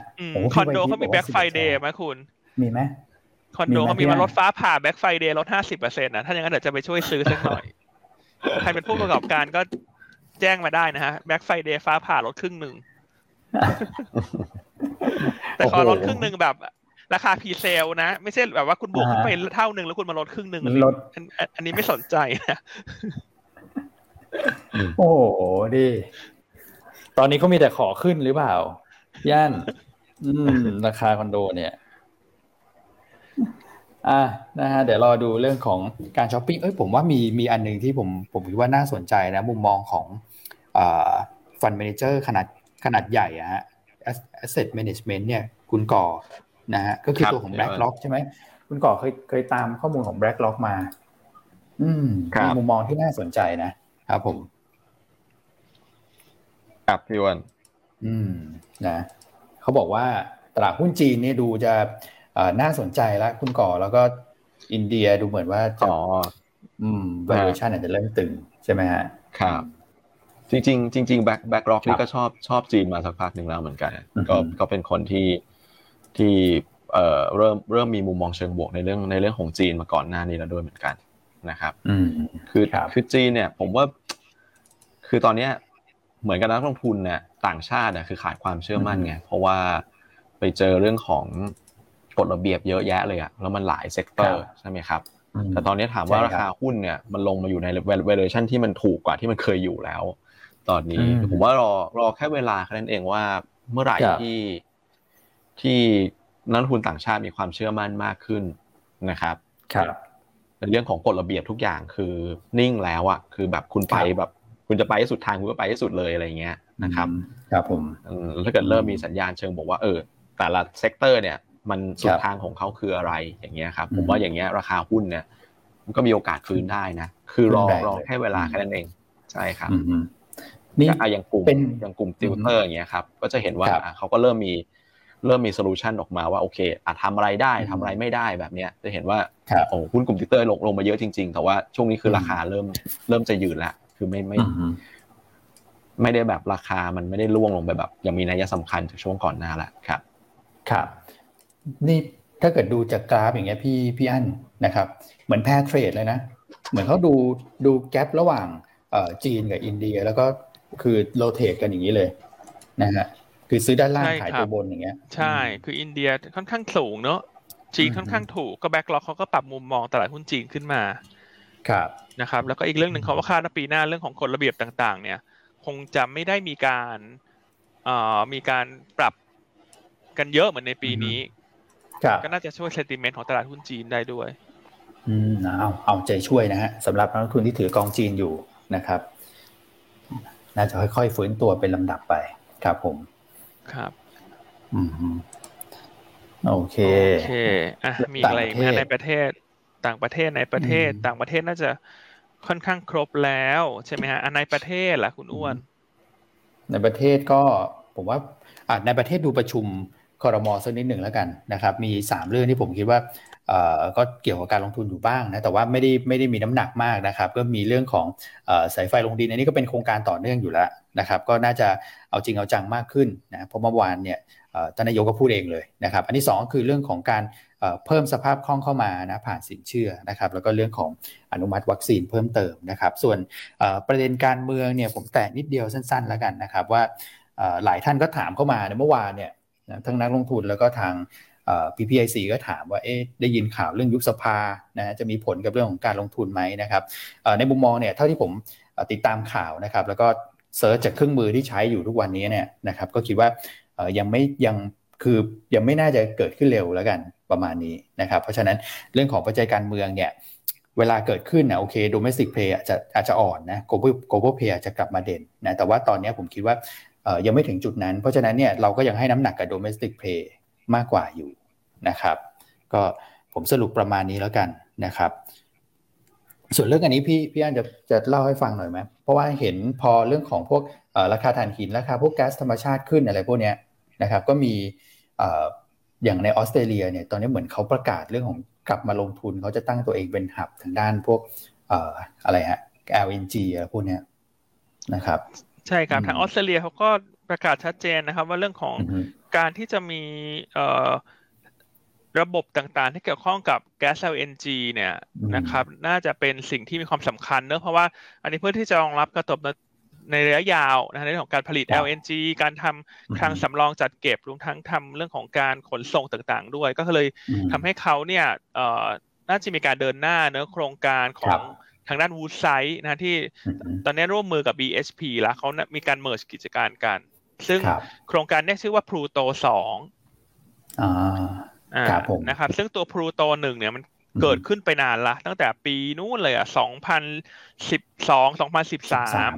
Speaker 2: คอนโดเขามี Black Friday ไหมคุณ
Speaker 1: มีไหม
Speaker 2: คอนโดเขามีมาลดฟ้าผ่า Black Friday ลดห้าสิบเปอร์เซ็นต์นะถ้าอย่างนั้นเดี๋ยวจะไปช่วยซื้อสักหน่อย ใครเป็นผู้ประกอบการก็แจ้งมาได้นะฮะ Black Friday ฟ้าผ่าลดครึ่งหนึ่งแต่ขอลดครึ่งหนึ่งแบบ ราคา presale นะ ไม่ใช่แบบว่าคุณบวกขึ้นไปเท่าหนึ่งแล้วคุณมาลดครึ่งหนึ่งลดอันนี้ไม่สนใจนะ
Speaker 1: โอ้โหดีตอนนี้เขามีแต่ขอขึ้นหรือเปล่า ย่าน อืม ราคาคอนโดเนี่ย อ่านะฮะเดี๋ยวรอดูเรื่องของการช้อปปิ้งเอ้ยผมว่ามีมีอันหนึ่งที่ผมผมคิดว่าน่าสนใจนะ มุมมองของอ่า fund manager ขนาดขนาดใหญ่อะฮะ asset management เนี่ย คุณก่อ นะฮะก็คือตัวของ BlackRock ใช่ไหมคุณก่อเคยเคยตามข้อมูลของ BlackRock มา อืมมีมุมมองที่น่าสนใจนะครับผม
Speaker 3: ครับพี่วัน
Speaker 1: อืมนะเขาบอกว่าตลาดหุ้นจีนนี่ดูจะน่าสนใจแล้วคุณก่อแล้วก็อินเดียดูเหมือนว่าจะอืม valuation อาจจะเริ่มตึงใช่ไหมฮะ
Speaker 3: ครับจริงจริงจริงแบ็คแบ็คร็อกนี่ก็ชอบชอบจีนมาสักพักหนึ่งแล้วเหมือนกัน ก็ก็เป็นคนที่ ที่เอ่อเริ่มเริ่มมีมุมมองเชิงบวกในเรื่องในเรื่องของจีนมาก่อนหน้านี้แล้วด้วยเหมือนกันนะครับคือคือจีนเนี่ย ผมว่า คือตอนเนี้ยเหมือนกับนักลงทุนเนี่ยต่างชาติเนี่ยคือขาดความเชื่อมั่นไงเพราะว่าไปเจอเรื่องของกฎระเบียบเยอะแยะเลยอะแล้วมันหลาย sector ใช่ไหมครับ แต่ตอนนี้ถามว่าราคาหุ้นเนี่ยมันลงมาอยู่ใน valuation ที่มันถูกกว่าที่มันเคยอยู่แล้ว ตอนนี้ผมว่ารอรอแค่เวลาแค่นั้นเองว่าเมื่อไหร่ที่ ที่นักลงทุนต่างชาติมีความเชื่อมั่นมากขึ้นนะครับ
Speaker 1: ครับ
Speaker 3: ในเรื่องของกฎระเบียบทุกอย่างคือนิ่งแล้วอะคือแบบคุณไปแบบคุณจะไปให้สุดทางคุณก็ไปให้สุดเลยอะไรเงี้ยนะครับ
Speaker 1: ครับผม
Speaker 3: ถ้าเกิดเริ่มมีสัญญาณเชิงบอกว่าเออ แต่ละ sector เนี่ย มันสุดทางของเขาคืออะไรอย่างเงี้ยครับผมว่าอย่างเงี้ยราคาหุ้นเนี่ยมันก็มีโอกาสฟื้นได้นะ คือรอรอแค่เวลาแค่นั้นเองใช่ครับนี่อย่างกลุ่มอย่างกลุ่มติวเตอร์อย่างเงี้ยครับก็จะเห็นว่าเขาก็เริ่มมี เริ่มมี solution ออกมาว่าโอเคอาจทำอะไรได้ทำอะไรไม่ได้แบบเนี้ยจะเห็นว่าโอ้หุ้นกลุ่มติวเตอร์ลงลงมาเยอะจริง ๆ แต่ว่าช่วงนี้คือราคาเริ่มเริ่มจะยืนแล้วคือไม่ไม่ไม่ได้แบบราคามันไม่ได้ร่วงลงไปแบบอย่างมีนัยสำคัญจากช่วงก่อนหน้าแล้วครับ
Speaker 1: ครับ นี่ถ้าเกิดดูจากกราฟอย่างเงี้ยพี่พี่อ้วนนะครับ เหมือน pair trade เลยนะ เหมือนเขาดูดู gap ระหว่างจีนกับอินเดีย แล้วก็คือ rotate กันอย่างนี้เลยนะฮะ คือซื้อด้านล่างขายตัวบนอย่างเงี้ย
Speaker 2: ใช่ คืออินเดียค่อนข้างสูงเนอะจีนค่อนข้างถูกก็ BlackRock เขาก็ปรับมุมมองตลาดหุ้นจีนขึ้นมา
Speaker 1: ครับ
Speaker 2: นะครับ แล้วก็อีกเรื่องหนึ่งเขาว่าคาดว่าปีหน้าเรื่องของกฎระเบียบต่าง ๆ เนี่ย คงจะไม่ได้มีการเอ่อมีการปรับกันเยอะเหมือนในปีนี้ก็น่าจะช่วยเซนติเมนต์ของตลาดหุ้นจีนได้ด้วย
Speaker 1: อืมเอาเอาใจช่วยนะฮะสำหรับนักลงทุนที่ถือกองจีนอยู่นะครับ น่าจะค่อยๆฟื้นตัวเป็นลำดับไปครับผม
Speaker 2: ครับ
Speaker 1: อืมโอเค
Speaker 2: โอเคอะมีอะไรไหมในประเทศต่างประเทศในประเทศต่างประเทศน่าจะค่อนข้างครบแล้วใช่ไหมฮะอันในประเทศล่ะคุณอ้วน
Speaker 1: ในประเทศก็ผมว่าอ่าในประเทศดูประชุมคอรมอสักนิดหนึ่งแล้วกันนะครับ มีสามเรื่องที่ผมคิดว่าเอ่อก็เกี่ยวกับการลงทุนอยู่บ้างนะแต่ว่าไม่ได้ไม่ได้มีน้ำหนักมากนะครับ ก็มีเรื่องของสายไฟลงดินอันนี้ก็เป็นโครงการต่อเนื่องอยู่แล้ว นะครับก็น่าจะเอาจริงเอาจังมากขึ้นนะเพราะเมื่อวานเนี่ยท่านนายกก็พูดเองเลยนะครับ อันที่2ก็คือเรื่องของการเพิ่มสภาพคล่องเข้ามานะผ่านสินเชื่อนะครับ แล้วก็เรื่องของอนุมัติวัคซีนเพิ่มเติมนะครับ ส่วนประเด็นการเมืองเนี่ยผมแตะนิดเดียวสั้นๆ แล้วกันนะครับ ว่าหลายท่านก็ถามเข้ามาในเมื่อวานเนี่ยทั้งนักลงทุนแล้วก็ทาง PPIC ก็ถามว่าเอ๊ะได้ยินข่าวเรื่องยุบสภานะจะมีผลกับเรื่องของการลงทุนไหมนะครับในมุมมองเนี่ยเท่าที่ผมติดตามข่าวนะครับ แล้วก็ search จากเครื่องมือที่ใช้อยู่ทุกวันนี้เนี่ยนะครับก็คิดว่ายังไม่ยังคือยังไม่น่าจะเกิดขึ้นเร็วแล้วกันประมาณนี้นะครับเพราะฉะนั้นเรื่องของปัจจัยการเมืองเนี่ยเวลาเกิดขึ้นนะโอเค domestic play อาจจะอาจจะอ่อนนะ global global play อาจจะกลับมาเด่นนะแต่ว่าตอนนี้ผมคิดว่ายังไม่ถึงจุดนั้น เพราะฉะนั้นเนี่ยเราก็ยังให้น้ำหนักกับ domestic play มากกว่าอยู่นะครับ ก็ผมสรุปประมาณนี้แล้วกันนะครับ ส่วนเรื่องอันนี้พี่พี่อันจะจะเล่าให้ฟังหน่อยไหมเพราะว่าเห็นพอเรื่องของพวกราคาถ่านหินราคาพวกแก๊สธรรมชาติขึ้นอะไรพวกนี้นะครับก็มีอย่างในออสเตรเลียเนี่ยตอนนี้เหมือนเขาประกาศเรื่องของกลับมาลงทุนเขาจะตั้งตัวเองเป็นหับทางด้านพวกอะไรฮะ LNG อะไรพวกนี้นะครับ
Speaker 2: ใช่ครับทางออสเตรเลียเขาก็ประกาศชัดเจนนะครับ ว่าเรื่องของการที่จะมี ระบบต่างๆ ที่เกี่ยวข้องกับแก๊ส LNG เนี่ยนะครับ น่าจะเป็นสิ่งที่มีความสำคัญเนอะเพราะว่าอันนี้เพื่อที่จะรองรับกระตบในระยะยาวนะในเรื่องของการผลิต LNG การทำคลังสำรองจัดเก็บรวมทั้งทำเรื่องของการขนส่งต่างๆ ด้วย ก็เลยทำให้เขาเนี่ยน่าจะมีการเดินหน้าเนื้อโครงการของทางด้านวูดไซต์นะที่ตอนนี้ร่วมมือกับ BHP แล้วเขามีการเมิร์จกิจการกัน ซึ่งโครงการนี้ชื่อว่า Pluto สอง นะครับ ซึ่งตัว Pluto หนึ่งเนี่ยมันเกิดขึ้นไปนานละตั้งแต่ปีนู้นเลยอะสองพันสิบสองสองพันสิบสาม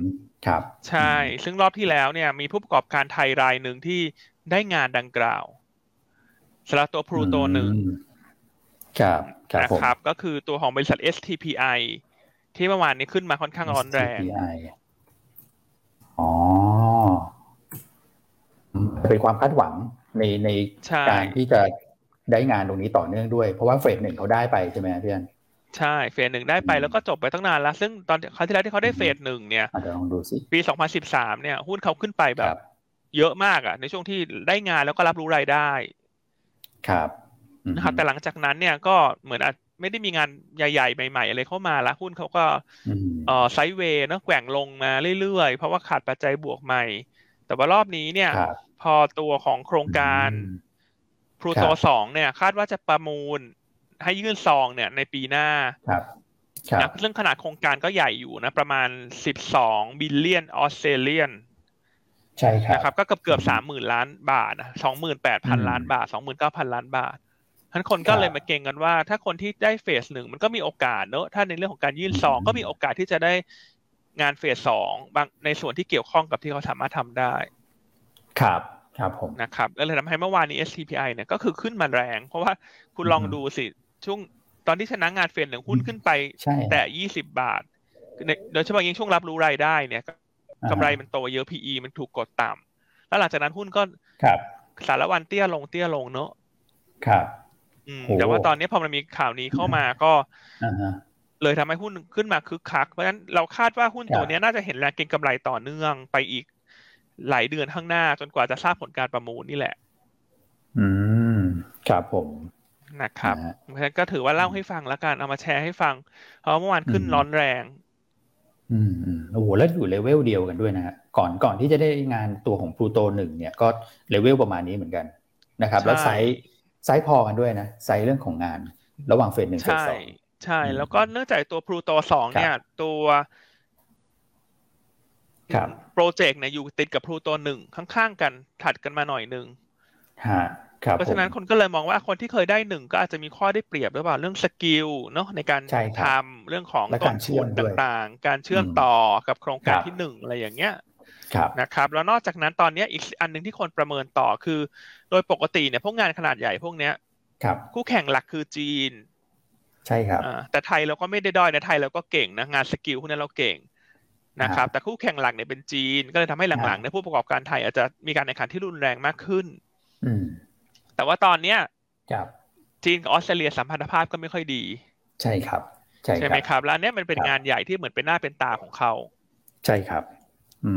Speaker 1: ครับ
Speaker 2: ใช่ ซึ่งรอบที่แล้วเนี่ย มีผู้ประกอบการไทยรายหนึ่งที่ได้งานดังกล่าวสำหรับตัวพลูโตหนึ่ง
Speaker 1: ครับ
Speaker 2: นะครับ ก็คือตัวของบริษัท STPI ที่เมื่อวานนี้ขึ้นมาค่อนข้างร้อนแรง
Speaker 1: STPI อ๋อ เป็นความคาดหวังในในการที่จะ ได้งานตรงนี้ต่อเนื่องด้วย เพราะว่าเฟสหนึ่งเขาได้ไปใช่ไหมพี่อัน
Speaker 2: ใช่เฟสหนึ่งได้ไปแล้วก็จบไปตั้งนานแล้ว ซึ่งตอนครั้งที่แล้วที่เขาได้เฟสหนึ่งเนี่ย
Speaker 1: ลองดูสิ
Speaker 2: ปีสองพันสิบสามเนี่ย หุ้นเขาขึ้นไปแบบ เยอะมากอะ ในช่วงที่ได้งานแล้วก็รับรู้รายได้
Speaker 1: ครับ
Speaker 2: นะครับแต่หลังจากนั้นเนี่ยก็เหมือนไม่ได้มีงานใหญ่ๆ ใหม่ ๆ อะไรเข้ามาละหุ้นเขาก็เออ sideways นะแกว่งลงมาเรื่อยๆ เพราะว่าขาดปัจจัยบวกใหม่ แต่ว่ารอบนี้เนี่ย พอตัวของโครงการ พลูโตสองเนี่ย คาดว่าจะประมูลให้ยื่นซองเนี่ยในปีหน้า
Speaker 1: ครับ
Speaker 2: นะเรื่องขนาดโครงการก็ใหญ่อยู่นะ ประมาณสิบสอง billion Australian
Speaker 1: ใช่ครับ
Speaker 2: นะครับ ก็เกือบเกือบสามหมื่นล้านบาทนะสองหมื่นแปดพันล้านบาทสองหมื่นเก้าพันล้านบาทท่านคนก็เลยมาเก่งกันว่า ถ้าคนที่ได้เฟสหนึ่งมันก็มีโอกาสเนอะถ้าในเรื่องของการยื่นซองก็มีโอกาสที่จะได้งานเฟสสองบางในส่วนที่เกี่ยวข้องกับที่เขาสามารถทำได้
Speaker 1: ครับ ครับผม
Speaker 2: นะครับก็เลยทำให้เมื่อวานนี้ STPI เนี่ยก็คือขึ้นมาแรง เพราะว่าคุณลองดูสิช่วงตอนที่ชนะงานเฟสหนึ่งหุ้นขึ้นไปแต่ยี่สิบาทโดยเฉพาะยิ่งช่วงรับรู้รายได้เนี่ยกำไรมันโตเยอะ PE มันถูกกดต่ำแล้วหลังจากนั้นหุ้นก็สารวันเตี้ยลงเตี้ยลงเนอะ
Speaker 1: ครับ
Speaker 2: แต่ว่าตอนนี้พอมันมีข่าวนี้เข้ามาก็เลยทำให้หุ้นขึ้นมาคึกคัก เพราะฉะนั้นเราคาดว่าหุ้นตัวนี้น่าจะเห็นแรงเก็งกำไรต่อเนื่องไปอีก หลายเดือนข้างหน้าจนกว่าจะทราบผลการประมูลนี่แหละ
Speaker 1: อืม ครับผม
Speaker 2: นะครับเพราะฉะนั้นก็ถือว่าเล่าให้ฟังแล้วกันเอามาแชร์ให้ฟัง เพราะเมื่อวานขึ้นร้อนแรง
Speaker 1: อืมโอ้โหแล้วอยู่เลเวลเดียวกันด้วยนะฮะก่อนก่อนที่จะได้งานตัวของพลูโตหนึ่งเนี่ยก็เลเวลประมาณนี้เหมือนกันนะครับ แล้ว size size พอกันด้วยนะไซส์เรื่องของงาน ระหว่าง phase หนึ่ง phase สอง
Speaker 2: ใช่ แล้วก็เนื่องจากตัวพลูโตสองเนี่ย ตัว project เนี่ยอยู่ติดกับพลูโตหนึ่งข้างๆกันถัดกันมาหน่อยหนึ่งเพราะฉะนั้นคนก็เลยมองว่าคนที่เคยได้หนึ่งก็อาจจะมีข้อได้เปรียบหรือเปล่าเรื่อง skillเนาะในการทำเรื่องของต้นทุนต่างๆ การเชื่อมต่อกับโครงการที่หนึ่งอะไรอย่างเงี้ยนะครับแล้วนอกจากนั้นตอนนี้อีกอันหนึ่งที่คนประเมินต่อคือ โดยปกติเนี่ยพวกงานขนาดใหญ่พวกเนี้ยคู่แข่งหลักคือจีน
Speaker 1: ใช่ครับ
Speaker 2: แต่ไทยเราก็ไม่ได้ด้อยนะไทยเราก็เก่งนะงานสกิลพวกนี้เราเก่ง นะครับแต่คู่แข่งหลักเนี่ยเป็นจีน ก็เลยทำให้หลังๆเนี่ยผู้ประกอบการไทยอาจจะมีการแข่งขันที่รุนแรงมากขึ้นแต่ว่าตอนเนี้ยจีนกับออสเตรเลียสัมพันธภาพก็ไม่ค่อยดี
Speaker 1: ใช่ครับ
Speaker 2: ใช่ไหมครับแล้วเนี้ยมันเป็นงานใหญ่ที่เหมือนเป็นหน้าเป็นตาของเขา
Speaker 1: ใช่ครับ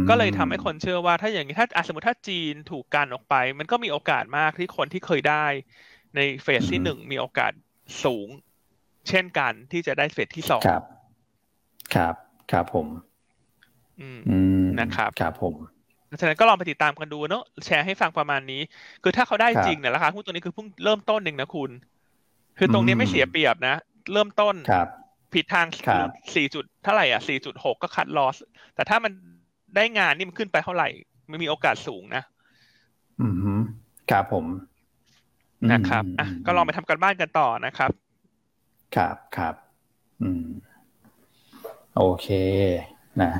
Speaker 2: ก็เลยทำให้คนเชื่อว่าถ้าอย่างนี้ถ้าสมมติถ้าจีนถูกกันออกไป มันก็มีโอกาสมากที่คนที่เคยได้ ในเฟสที่หนึ่งมีโอกาสสูง เช่นกันที่จะได้เฟสที่สอง
Speaker 1: ครับ ครับ ครับผม
Speaker 2: อืม นะครับ
Speaker 1: ครับผม
Speaker 2: ฉะนั้นก็ลองไปติดตามกันดูเนาะแชร์ให้ฟังประมาณนี้ คือถ้าเขาได้จริงเนี่ยราคาหุ้นตัวนี้คือเพิ่งเริ่มต้นหนึ่งนะคุณ คือตรงนี้ไม่เสียเปรียบนะ เริ่มต้นผิดทางสี่จุดเท่าไหร่อะสี่จุดหกก็คัดลอส แต่ถ้ามันได้งานนี่มันขึ้นไปเท่าไหร่ มันมีโอกาสสูงนะ
Speaker 1: อืมครับผม
Speaker 2: นะครับอะก็ลองไปทำกันบ้านกันต่อนะครับ
Speaker 1: ครับครับ อืม โอเค นะ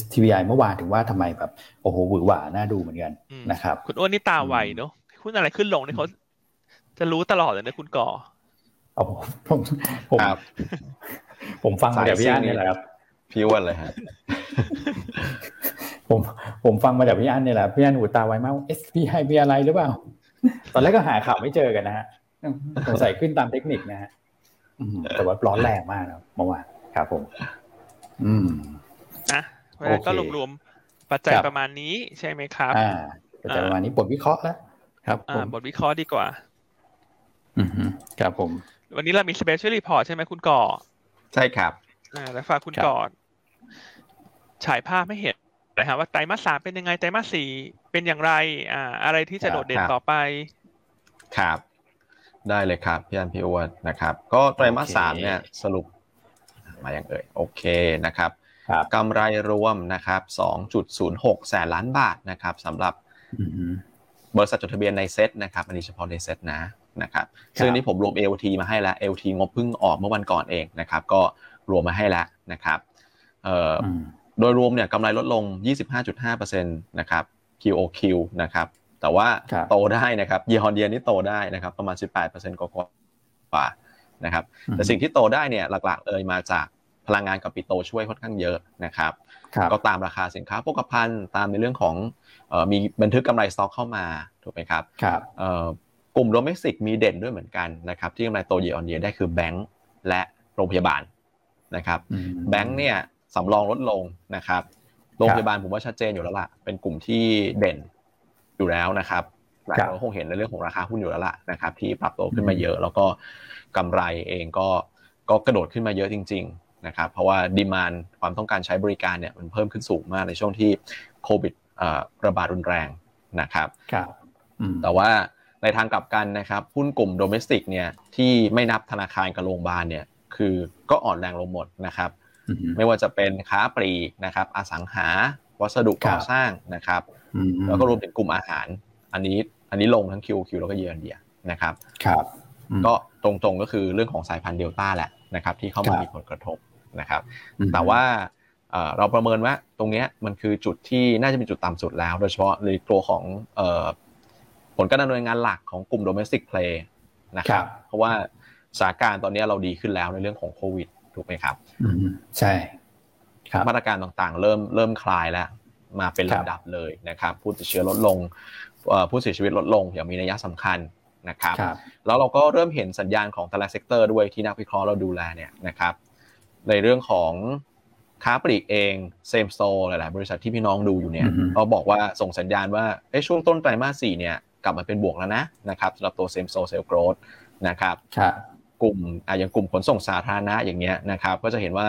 Speaker 1: STVI เมื่อวานถึงว่าทำไมแบบโอ้โหหวือหวาน่าดูเหมือนกันนะครับ
Speaker 2: คุณอ้วนนี่ตาไวเนาะคุณอะไรขึ้นลงนี่เขาจะรู้ตลอดเลยนะคุณก่อ
Speaker 1: โอ้ผมผมผมฟังมาจากพี่อันนี่แหละครับ
Speaker 3: พี่อ้วนเลยฮะ
Speaker 1: ผมผผมฟังมาจากพี่อันเนี่ยแหละพี่อันหูตาไวมาก SPI มีอะไรหรือเปล่า ตอนแรกก็หาข่าวไม่เจอกันนะฮะสงสัยขึ้นตามเทคนิคนะฮะแต่ว่าร้อนแรงมากนะเมื่อวานครับผม อืม
Speaker 2: นะ ก็รวมๆปัจจัยประมาณนี้ใช่ไหมครับ
Speaker 1: อ่าปัจจัยประมาณนี้บทวิเคราะห์แล้วครับ
Speaker 2: อ่าบทวิเคราะห์ดีกว่า
Speaker 1: อืมครับผม
Speaker 2: วันนี้เรามี special report ใช่ไหมคุณก่อ
Speaker 3: ใช่ครับ
Speaker 2: อ่าแล้วฝากคุณก่อฉายภาพไม่เห็นนะครับว่าไตรมาสสามเป็นยังไงไตรมาสสี่เป็นอย่างไร อ่า อะไรที่จะโดดเด่นต่อไป
Speaker 3: ครับ ได้เลยครับพี่อันพี่อวดนะครับ ก็ไตรมาสสามเนี่ยสรุปมาอย่างเอ่ยโอเคนะครับ กำไรรวมนะครับ2.06 แสนล้านบาทนะครับสำหรับบริษัทจดทะเบียนในเซ็ตนะครับอันนี้เฉพาะในเซ็ตนะนะครับซึ่งนี้ผมรวม LT มาให้แล้ว LT งบเพิ่งออกเมื่อวันก่อนเองนะครับก็รวมมาให้แล้วนะครับโดยรวมเนี่ยกำไรลดลง 25.5%นะครับ QOQ นะครับแต่ว่าโตได้นะครับเยออนเยียนี่โตได้นะครับประมาณ 18%กว่านะครับแต่สิ่งที่โตได้เนี่ยหลักๆเอ่ยมาจาก พลังงานกับปิโตรช่วยค่อนข้างเยอะนะครับก็ตามราคาสินค้าโภคภัณฑ์ตามในเรื่องของมีบันทึกกำไรสต็อกเข้ามาถูกไหมครับกลุ่ม domestic มีเด่นด้วยเหมือนกันนะครับที่กำไรโตเยออนเยียได้คือแบงก์และโรงพยาบาลนะครับแบงก์เนี่ยสำรองลดลงนะครับโรงพยาบาลผมว่าชัดเจนอยู่แล้วล่ะเป็นกลุ่มที่เด่นอยู่แล้วนะครับหลายคนคงเห็นในเรื่องของราคาหุ้นอยู่แล้วล่ะนะครับที่ปรับตัวขึ้นมาเยอะ แล้วก็กำไรเองก็ก็กระโดดขึ้นมาเยอะจริงๆ นะครับเพราะว่าดีมานความต้องการใช้บริการเนี่ยมันเพิ่มขึ้นสูงมากในช่วงที่โควิดระบาดรุนแรงนะครับ
Speaker 1: ครับ
Speaker 3: แต่ว่าในทางกลับกันนะครับหุ้นกลุ่มโดเมสติกเนี่ยที่ไม่นับธนาคารกับโรงพยาบาลเนี่ยคือก็อ่อนแรงลงหมดนะครับ ไม่ว่าจะเป็นค้าปลีกนะครับอสังหาวัสดุก่อสร้างนะครับแล้วก็รวมถึงกลุ่มอาหาร อันนี้อันนี้ลงทั้งคิวคิวแล้วก็เยือนเดียนะครับ
Speaker 1: ครับ
Speaker 3: ก็ตรงๆก็คือเรื่องของสายพันธุ์เดลต้าแหละนะครับ ที่เข้ามามีผลกระทบ นะครับ แต่ว่าเราประเมินว่าตรงนี้มันคือจุดที่น่าจะเป็นจุดต่ำสุดแล้ว โดยเฉพาะในตัวของผลการดำเนินงานหลักของกลุ่ม domestic play นะครับเพราะว่าสถานการณ์ตอนนี้เราดีขึ้นแล้วในเรื่องของโควิดถูกไหมครับ
Speaker 1: ใช่ครับ
Speaker 3: มาตรการต่างๆ เริ่มเริ่มคลายแล้ว มาเป็นลำดับเลยนะครับผู้ติดเชื้อลดลงผู้เสียชีวิตลดลงอย่างมีนัยสำคัญนะครับ แล้วเราก็เริ่มเห็นสัญญาณของแต่ละ sector ด้วยที่นักวิเคราะห์เราดูแลเนี่ยนะครับ ในเรื่องของค้าปลีกเอง same storeหลาย ๆ บริษัทที่พี่น้องดูอยู่เนี่ยเราบอกว่าส่งสัญญาณว่าช่วงต้นไตรมาสสี่เนี่ยกลับมาเป็นบวกแล้วนะนะครับสำหรับตัว same store sales growth นะครับกลุ่มอย่างกลุ่มขนส่งสาธารณะอย่างเงี้ยนะครับก็จะเห็นว่า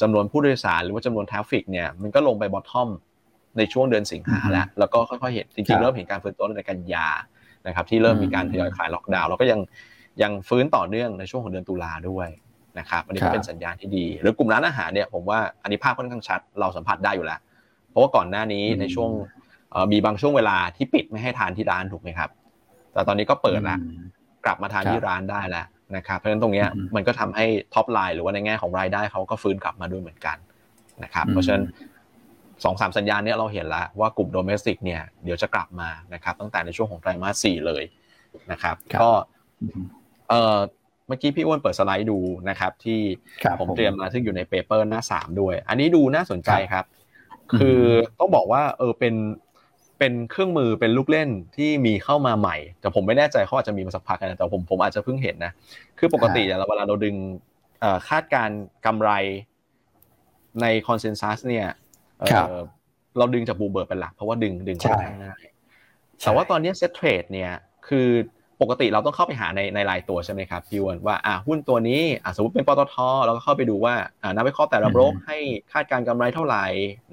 Speaker 3: จำนวนผู้โดยสารหรือว่าจำนวน traffic เนี่ยมันก็ลงไป bottom ในช่วงเดือนสิงหาแล้ว แล้วก็ค่อย ๆ เห็นจริง ๆ เริ่มเห็นการฟื้นตัวในกันยานะครับที่เริ่มมีการทยอยคลายล็อกดาวน์แล้วก็ยังยังฟื้นต่อเนื่องในช่วงของเดือนตุลาด้วย นะครับอันนี้ก็เป็นสัญญาณที่ดี หรือกลุ่มร้านอาหารเนี่ยผมว่าอันนี้ภาพค่อนข้างชัด เราสัมผัสได้อยู่แล้ว เพราะว่าก่อนหน้านี้ในช่วงมีบางช่วงเวลาที่ปิดไม่ให้ทานที่ร้านถูกไหมครับ แต่ตอนนี้ก็เปิดแล้วกลับมาทานที่ร้านได้แล้วนะครับเพราะฉะนั้นตรงนี้มันก็ทำให้ top line หรือว่าในแง่ของรายได้เขาก็ฟื้นกลับมาด้วยเหมือนกันนะครับเพราะฉะนั้นสองสามสัญญาณนี้เราเห็นแล้วว่ากลุ่ม domestic เนี่ยเดี๋ยวจะกลับมานะครับตั้งแต่ในช่วงของไตรมาสสี่เลยนะครับก็เออ เมื่อกี้พี่อ้วนเปิดสไลด์ดูนะครับ ที่ผมเตรียมมาซึ่งอยู่ใน paper หน้าสามด้วย อันนี้ดูน่าสนใจครับ คือต้องบอกว่าเออเป็นเป็นเครื่องมือเป็นลูกเล่นที่มีเข้ามาใหม่ แต่ผมไม่แน่ใจเขาอาจจะมีมาสักพักนะแต่ผมผมอาจจะเพิ่งเห็นนะ คือปกติเวลาเราดึงคาดการณ์กำไรใน consensus เนี่ยเราดึงจากบูเบิร์ดเป็นหลัก เพราะว่าดึงดึงค่อนข้างง่ายแต่ว่าตอนนี้ Settrade เนี่ยคือ ปกติเราต้องเข้าไปหาในในรายตัวใช่ไหมครับพี่อ้วนว่าอ่าหุ้นตัวนี้อ่าสมมติเป็นปตทเราก็เข้าไปดูว่าอ่านักวิเคราะห์แต่ละโบรกให้คาดการณ์กำไรเท่าไหร่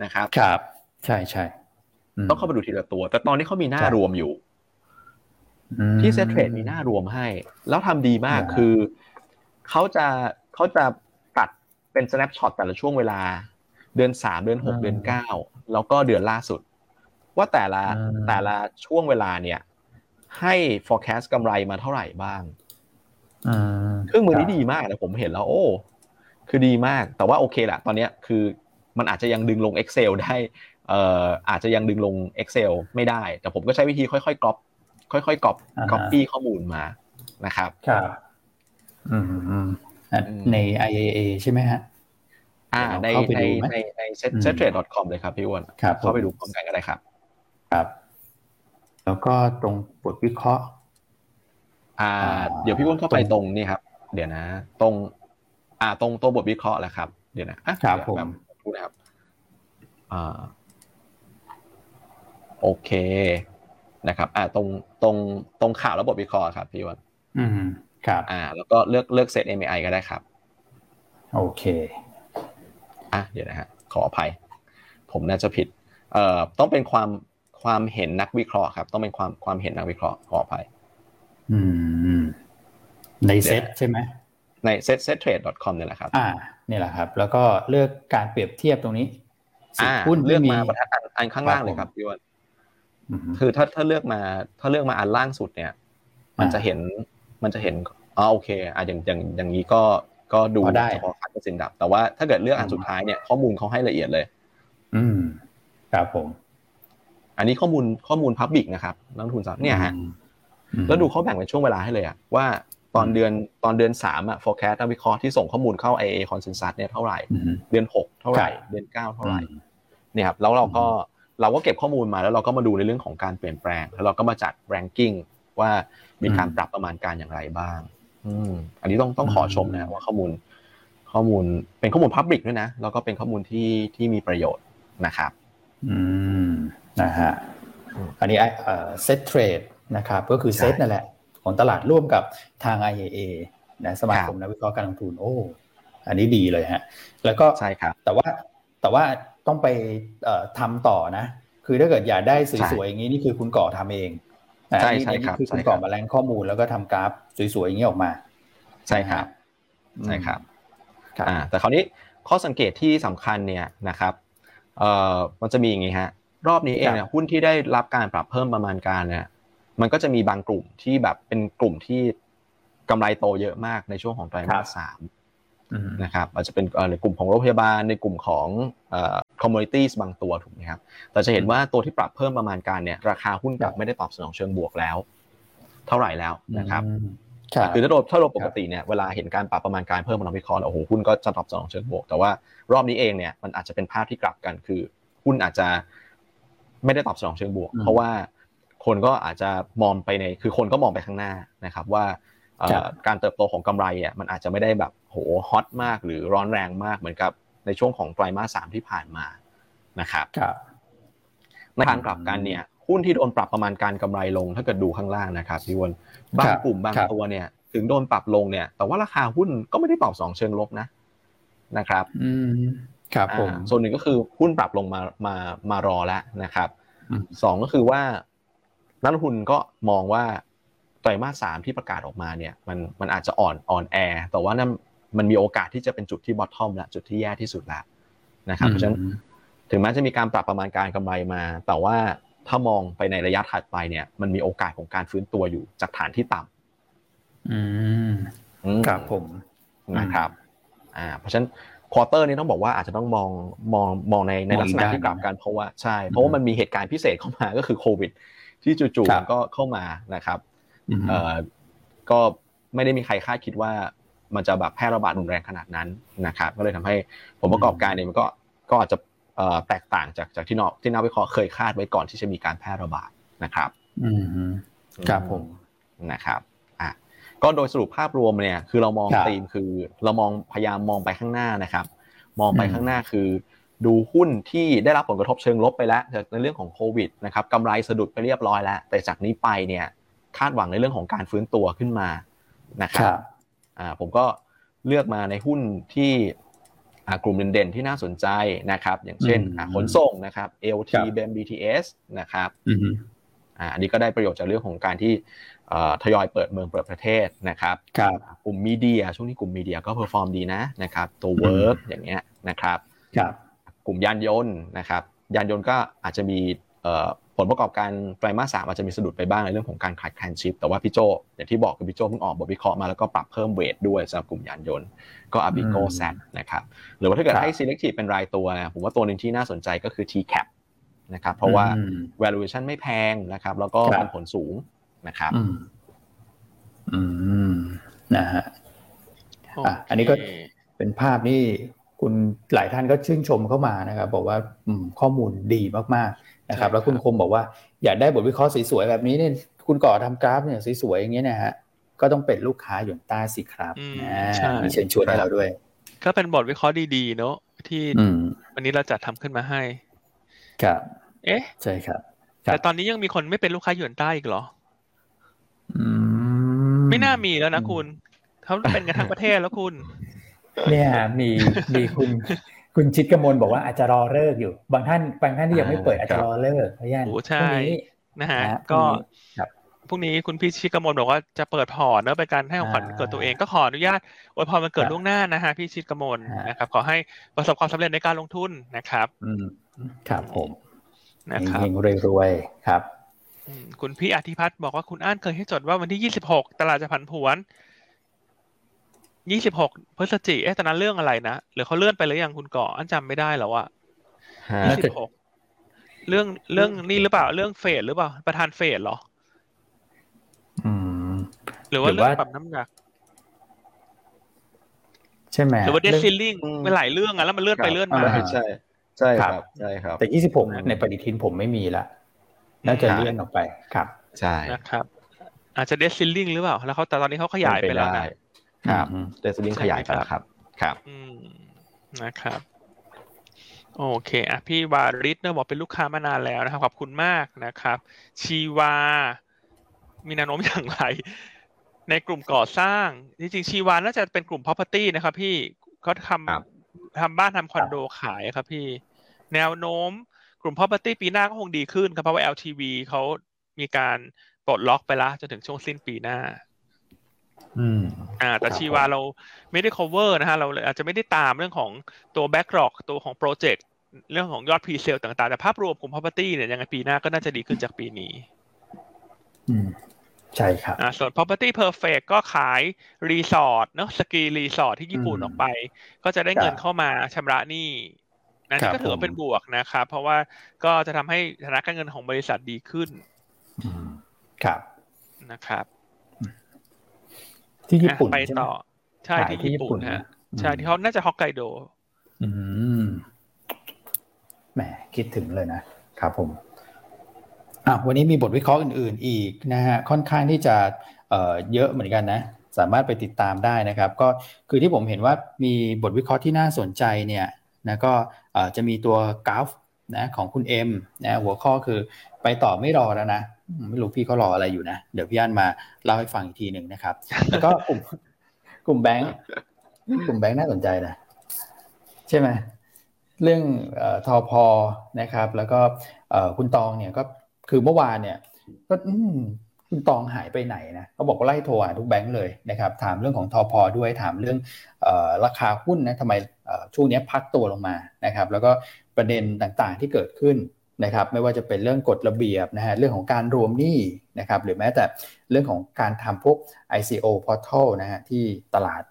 Speaker 3: นะครับ
Speaker 1: ครับใช่ใช่
Speaker 3: ต้องเข้าไปดูทีละตัว แต่ตอนนี้เขามีหน้ารวมอยู่ ที่ Settrade มีหน้ารวมให้ แล้วทำดีมากคือเขาจะเขาจะตัดเป็น snapshot แต่ละช่วงเวลา เดือนสามเดือนหกเดือนเก้าแล้วก็เดือนล่าสุด ว่าแต่ละแต่ละช่วงเวลาเนี่ย ให้ forecast กำไรมาเท่าไหร่บ้างเครื่องมือนี้ดีมากนะผมเห็นแล้ว โอ้คือดีมาก แต่ว่าโอเคแหละตอนนี้คือมันอาจจะยังดึงลง Excel ได้เอ่ออาจจะยังดึงลง Excel ไม่ได้ แต่ผมก็ใช้วิธีค่อยๆกรอบค่อยๆกรอบก๊อปปี้ข้อมูลมานะครับ
Speaker 1: ครับอืมใน IAA ใช่ไหมฮะ
Speaker 3: อ่าในในในในเซ็ตเซ็ตเทรด .com เลยครับพี่อ้วนเข้าไปดูพร้อมกันก็ได้ครับ
Speaker 1: ครับ แล้วก็ตรงบทวิเคราะห์
Speaker 3: อ่า เดี๋ยวพี่อ้วนเข้าไปตรงนี่ครับ เดี๋ยวนะ ตรง อ่า ตรงตัวบทวิเคราะห์แหละครับ เดี๋ยวนะครับ
Speaker 1: ผม
Speaker 3: พูดนะครับ อ่า โอเค นะครับ อ่า ตรง ตรง ตรงข่าวและบทวิเคราะห์ครับพี่อ้วน
Speaker 1: อืม ครับ
Speaker 3: อ่า แล้วก็เลือก เลือกเซต MAI ก็ได้ครับ
Speaker 1: โอเค
Speaker 3: อะ เดี๋ยวนะฮะ ขออภัย ผมน่าจะผิด เอ่อ ต้องเป็นความ ความเห็นนักวิเคราะห์ครับ ต้องเป็นความความเห็นนักวิเคราะห์ขออภัย
Speaker 1: อืมในเซ็ตใช่ไหม
Speaker 3: ใน set set trade com เนี่ยแหละครับ
Speaker 1: อ่านี่แหละครับ แล้วก็เลือกการเปรียบเทียบตรงนี้
Speaker 3: สิหุ้นเลือกมาบรรทัดอันข้างล่างเลยครับพี่วอนคือถ้าถ้าเลือกมา ถ้าเลือกมาอันล่างสุดเนี่ย มันจะเห็นมันจะเห็นอ๋อโอเคอะอย่างอย่างอย่างนี้ก็ก็ดูเฉพาะคัดเปอร์เซ็นต์ดับ แต่ว่าถ้าเกิดเลือกอันสุดท้ายเนี่ยข้อมูลเขาให้ละเอียดเลย
Speaker 1: อืมครับผม
Speaker 3: อันนี้ข้อมูลข้อมูลพับบิกนะครับนักทุนสามเนี่ยฮะแล้วดูเขาแบ่งเป็นช่วงเวลาให้เลยอะว่าตอนเดือนตอนเดือนสามอะ forecast วิเคราะห์ที่ส่งข้อมูลเข้า IA consensus เนี่ยเท่าไหร่ เดือนหกเท่าไหร่ เดือนเก้าเท่าไหร่เนี่ยครับแล้วเราก็เราก็เก็บข้อมูลมาแล้วเราก็มาดูในเรื่องของการเปลี่ยนแปลง แล้วเราก็มาจัด ranking ว่ามีการปรับประมาณการอย่างไรบ้างอืมอันนี้ต้องต้องขอชมนะว่าข้อมูลข้อมูลเป็นข้อมูล Public ด้วยนะ แล้วก็เป็นข้อมูลที่ที่มีประโยชน์นะครับ
Speaker 1: อืม นะฮะอันนี้เอ่อเซตเทรดนะครับก็คือเซตนั่นแหละ ของตลาดร่วมกับทาง IAA นะสมาคมนักวิเคราะห์การลงทุนโอ้อันนี้ดีเลยฮะ แล้วก็
Speaker 3: ใช่ครับ
Speaker 1: แต่ว่าแต่ว่าต้องไปทำต่อนะ คือถ้าเกิดอยากได้สวยๆอย่างนี้นี่คือคุณก่อทำเอง
Speaker 3: ใช่ใช่ครับ
Speaker 1: คือคุณก่อมาแรงข้อมูลแล้วก็ทำกราฟสวยๆอย่างนี้ออกมา
Speaker 3: ใช่ครับใช่ครับอ่าแต่คราวนี้ข้อสังเกตที่สำคัญเนี่ยนะครับเอ่อมันจะมีอย่างนี้ฮะ รอบนี้เองเนี่ยหุ้นที่ได้รับการปรับเพิ่มประมาณการเนี่ย มันก็จะมีบางกลุ่มที่แบบเป็นกลุ่มที่กำไรโตเยอะมากในช่วงของไตรมาสสามนะครับอาจจะเป็นในกลุ่มของโรงพยาบาลในกลุ่มของคอมมูนิตี้บางตัวถูกไหมครับแต่จะเห็นว่าตัวที่ปรับเพิ่มประมาณการเนี่ย ราคาหุ้นกลับไม่ได้ตอบสนองเชิงบวกแล้ว เท่าไหร่แล้วนะครับคือถ้าโดยถ้าโดยปกติเนี่ยเวลาเห็นการปรับประมาณการเพิ่มมาวิเคราะห์โอ้โหหุ้นก็จะตอบสนองเชิงบวก แต่ว่ารอบนี้เองเนี่ยมันอาจจะเป็นภาพที่กลับกันคือหุ้นอาจจะ ไม่ได้ตอบสนองเชิงบวก เพราะว่าคนก็อาจจะมองไปในคือคนก็มองไปข้างหน้านะครับว่าการเติบโตของกำไรอะมันอาจจะไม่ได้แบบโหฮอตมากหรือร้อนแรงมากเหมือนกับในช่วงของไตรมาสสามที่ผ่านมานะครับในทางกลับกันเนี่ยหุ้นที่โดนปรับประมาณการกำไรลงถ้าเกิดดูข้างล่างนะครับพี่วนบางกลุ่มบางตัวเนี่ยถึงโดนปรับลงเนี่ย แต่ว่าราคาหุ้นก็ไม่ได้ตอบสองเชิงลบนะนะครับ
Speaker 1: อืม ครับผม
Speaker 3: ส่วนหนึ่งก็คือหุ้นปรับลงมามามารอแล้วนะครับสองก็คือว่านักลงทุนก็มองว่าไตรมาสสามที่ประกาศออกมาเนี่ยมันมันอาจจะอ่อนอ่อนแอแต่ว่านั่นมันมีโอกาสที่จะเป็นจุดที่บอททอมและจุดที่แย่ที่สุดแล้วนะครับเพราะฉะนั้นถึงแม้จะมีการปรับประมาณการกำไรมา แต่ว่าถ้ามองไปในระยะถัดไปเนี่ย มันมีโอกาสของการฟื้นตัวอยู่จากฐานที่ต่ำ
Speaker 1: อืมครับผม
Speaker 3: นะครับ อ่า เพราะฉะนั้น ควอเตอร์นี้ต้องบอกว่าอาจจะต้องมองมองมองในในลักษณะที่กลับกันเพราะว่าใช่ เพราะว่ามันมีเหตุการณ์พิเศษเข้ามาก็คือโควิด ที่จู่ๆก็เข้ามานะครับเอ่อก็ไม่ได้มีใครคาดคิดว่ามันจะแบบแพร่ระบาดรุนแรงขนาดนั้นนะครับ ก็เลยทำให้ผลประกอบการเนี่ยมันก็ก็อาจจะแตกต่างจากจากที่นอกที่นักวิเคราะห์เคยคาดไว้ก่อนที่จะมีการแพร่ระบาดนะครับ
Speaker 1: อืมครับผม
Speaker 3: นะครับอะ ก็โดยสรุปภาพรวมเนี่ยคือเรามองธีมคือเรามองพยายามมองไปข้างหน้านะครับ มองไปข้างหน้าคือ ดูหุ้นที่ได้รับผลกระทบเชิงลบไปแล้วจากในเรื่องของโควิดนะครับกำไรสะดุดไปเรียบร้อยแล้ว แต่จากนี้ไปเนี่ยคาดหวังในเรื่องของการฟื้นตัวขึ้นมานะครับอ่าผมก็เลือกมาในหุ้นที่กลุ่มเด่นๆที่น่าสนใจนะครับ อย่างเช่นขนส่งนะครับ LT BM BTS นะครับอ่าอันนี้ก็ได้ประโยชน์จากเรื่องของการที่ ทยอยเปิดเมืองเปิดประเทศนะครับกลุ่ม media ช่วงนี้กลุ่ม media ก็ perform ดีนะนะครับตัว WORK อย่างเงี้ยนะครับกลุ่มยานยนต์นะครับยานยนต์ก็อาจจะมีผลประกอบการไตรมาสสามอาจจะมีสะดุดไปบ้างในเรื่องของการขาดแคลนชิป แต่ว่าพี่โจอย่างที่บอกคือพี่โจเพิ่งออกบทวิเคราะห์มาแล้วก็ปรับเพิ่ม weight ด้วยสำหรับกลุ่มยานยนต์ก็อาบิโกแซนะครับหรือว่าถ้าเกิดให้ selective เป็นรายตัวนะผมว่าตัวหนึ่งที่น่าสนใจก็คือ TCAP นะครับเพราะว่า valuation ไม่แพงนะครับแล้วก็ปันผลสูง นะครับ
Speaker 1: อืมนะฮะอันนี้ก็เป็นภาพนี่คุณหลายท่านก็ชื่นชมเข้ามานะครับ บอกว่าข้อมูลดีมากๆนะครับ แล้วคุณคมบอกว่าอยากได้บทวิเคราะห์สวยๆแบบนี้เนี่ยคุณก่อทำกราฟเนี่ยสวยๆอย่างเงี้ยนะฮะก็ต้องเป็นลูกค้าหยวนต้าสิครับมีเชิญชวนให้เราด้วย
Speaker 2: ก็เป็นบทวิเคราะห์ดีๆเนาะที่วันนี้เราจัดทำขึ้นมาให้
Speaker 1: ครับ
Speaker 2: เอ๊ะ
Speaker 1: ใช่ครับ
Speaker 2: แต่ตอนนี้ยังมีคนไม่เป็นลูกค้าหยวนต้าอีกเหรอ ไม่น่ามีแล้วนะคุณเขาเป็นกันทั้งประเทศแล้วคุณ
Speaker 1: เนี่ยมีมีคุณคุณชิดกมลบอกว่าอาจจะรอเลิกอยู่ บางท่านบางท่านที่ยังไม่เปิดอาจจะรอเลิกเพราะยัน
Speaker 2: ใช่นะฮะก็พรุ่งนี้คุณพี่ชิกมลบอกว่าจะเปิดพอร์ตเนอะเป็นการให้ของขวัญเกิดตัวเองก็ขออนุญาตอวยพรมันเกิดล่วงหน้านะฮะพี่ชิกมลนะครับ ขอให้ประสบความสำเร็จในการลงทุนนะครับ
Speaker 1: อืมครับผม
Speaker 2: นะครับ
Speaker 1: รวยๆครับ
Speaker 2: คุณพี่อธิพัฒน์บอกว่าคุณอ่านเคยให้จดว่าวันที่ยี่สิบหกตลาดจะผันผวนยี่สิบหกพฤศจิเอ๊ะตอนนั้นเรื่องอะไรนะหรือเขาเลื่อนไปหรือยังคุณก่ออันจำไม่ได้แล้วอะยี่สิบหกเรื่องเรื่องนี่หรือเปล่า เรื่องเฟดหรือเปล่า ประธานเฟดเหรอ
Speaker 1: อืม
Speaker 2: หรือว่าเรื่องปรับน้ำหนัก
Speaker 1: ใช่ไหม
Speaker 2: หรือว่าเดซิลลิงมันหลายเรื่องอะแล้วมันเลื่อนไปเลื่อนมา
Speaker 3: ใช่ใช่ครับใช่ครับ
Speaker 1: แต่ยี่สิบหกในปฏิทินผมไม่มีละ น่าจะเลื่อนออกไปครับ
Speaker 3: ใช่
Speaker 2: นะครับ อาจจะเดซิลลิงหรือเปล่า แล้วเขาแต่ตอนนี้เขาขยายไปแล้ว
Speaker 3: นะครับเดซิลลิงขยายไปแล้วครับ ครับ
Speaker 2: อืมนะครับ โอเคอะพี่วาริศเนอะบอกเป็นลูกค้ามานานแล้วนะครับขอบคุณมากนะครับ ชีวา มีแนวโน้มอย่างไร ในกลุ่มก่อสร้าง จริงๆชีวาน่าจะเป็นกลุ่ม property นะครับ พี่เขาทำทำบ้านทำคอนโดขายครับพี่ แนวโน้มก ลุ่ม property ปีหน้าก็คงดีขึ้นครับเพราะว่า LTV เขามีการปลดล็อกไปแล้วจนถึงช่วงสิ้นปีหน้า
Speaker 1: อืม
Speaker 2: อ่า แต่ชีวาเราไม่ได้ cover นะฮะ เราอาจจะไม่ได้ตามเรื่องของตัว backlog ตัวของโปรเจกต์เรื่องของยอด pre sale ต่างๆ แต่ภาพรวมกลุ่ม property เนี่ยยังไงปีหน้าก็น่าจะดีขึ้นจากปีนี้
Speaker 1: อืมใช่ครับ
Speaker 2: อ่าส่วน property perfect ก็ขายรีสอร์ทเนาะสกีรีสอร์ทที่ญี่ปุ่นออกไป ก็จะได้เงินเข้ามาชำระหนี้ นั่นก็ถือว่าเป็นบวกนะครับเพราะว่าก็จะทำให้ฐานะการเงินของบริษัทดีขึ้น
Speaker 1: ครับ
Speaker 2: นะครับ
Speaker 1: ที่ญี่ปุ่น
Speaker 2: ไปต่อใช่ที่ญี่ปุ่นฮะใช่ที่เขาน่าจะฮอกไกโด
Speaker 1: อืมแหมคิดถึงเลยนะครับผมอะวันนี้มีบทวิเคราะห์อื่น ๆ อีกนะฮะค่อนข้างที่จะเอ่อเยอะเหมือนกันนะ สามารถไปติดตามได้นะครับ ก็คือที่ผมเห็นว่ามีบทวิเคราะห์ที่น่าสนใจเนี่ย นะก็จะมีตัวกราฟนะของคุณเอ็มนะหัวข้อคือไปต่อไม่รอแล้วนะ ไม่รู้พี่เขารออะไรอยู่นะ เดี๋ยวพี่อันมาเล่าให้ฟังอีกทีหนึ่งนะครับ แล้วก็กลุ่มกลุ่มแบงค์กลุ่มแบงค์น่าสนใจนะ ใช่ไหมเรื่องทอพอนะครับ แล้วก็คุณตองเนี่ยก็คือเมื่อวานเนี่ย ก็ คุณตองหายไปไหนนะเขาบอกว่าไล่โทรหาทุกแบงค์เลยนะครับ ถามเรื่องของทอพอด้วยถามเรื่องอราคาหุ้นนะทำไมช่วงนี้พักตัวลงมานะครับ แล้วก็ประเด็นต่างๆที่เกิดขึ้นนะครับ ไม่ว่าจะเป็นเรื่องกฎระเบียบนะฮะเรื่องของการรวมหนี้นะครับ หรือแม้แต่เรื่องของการทำพวก ICO portal นะฮะที่ตลาด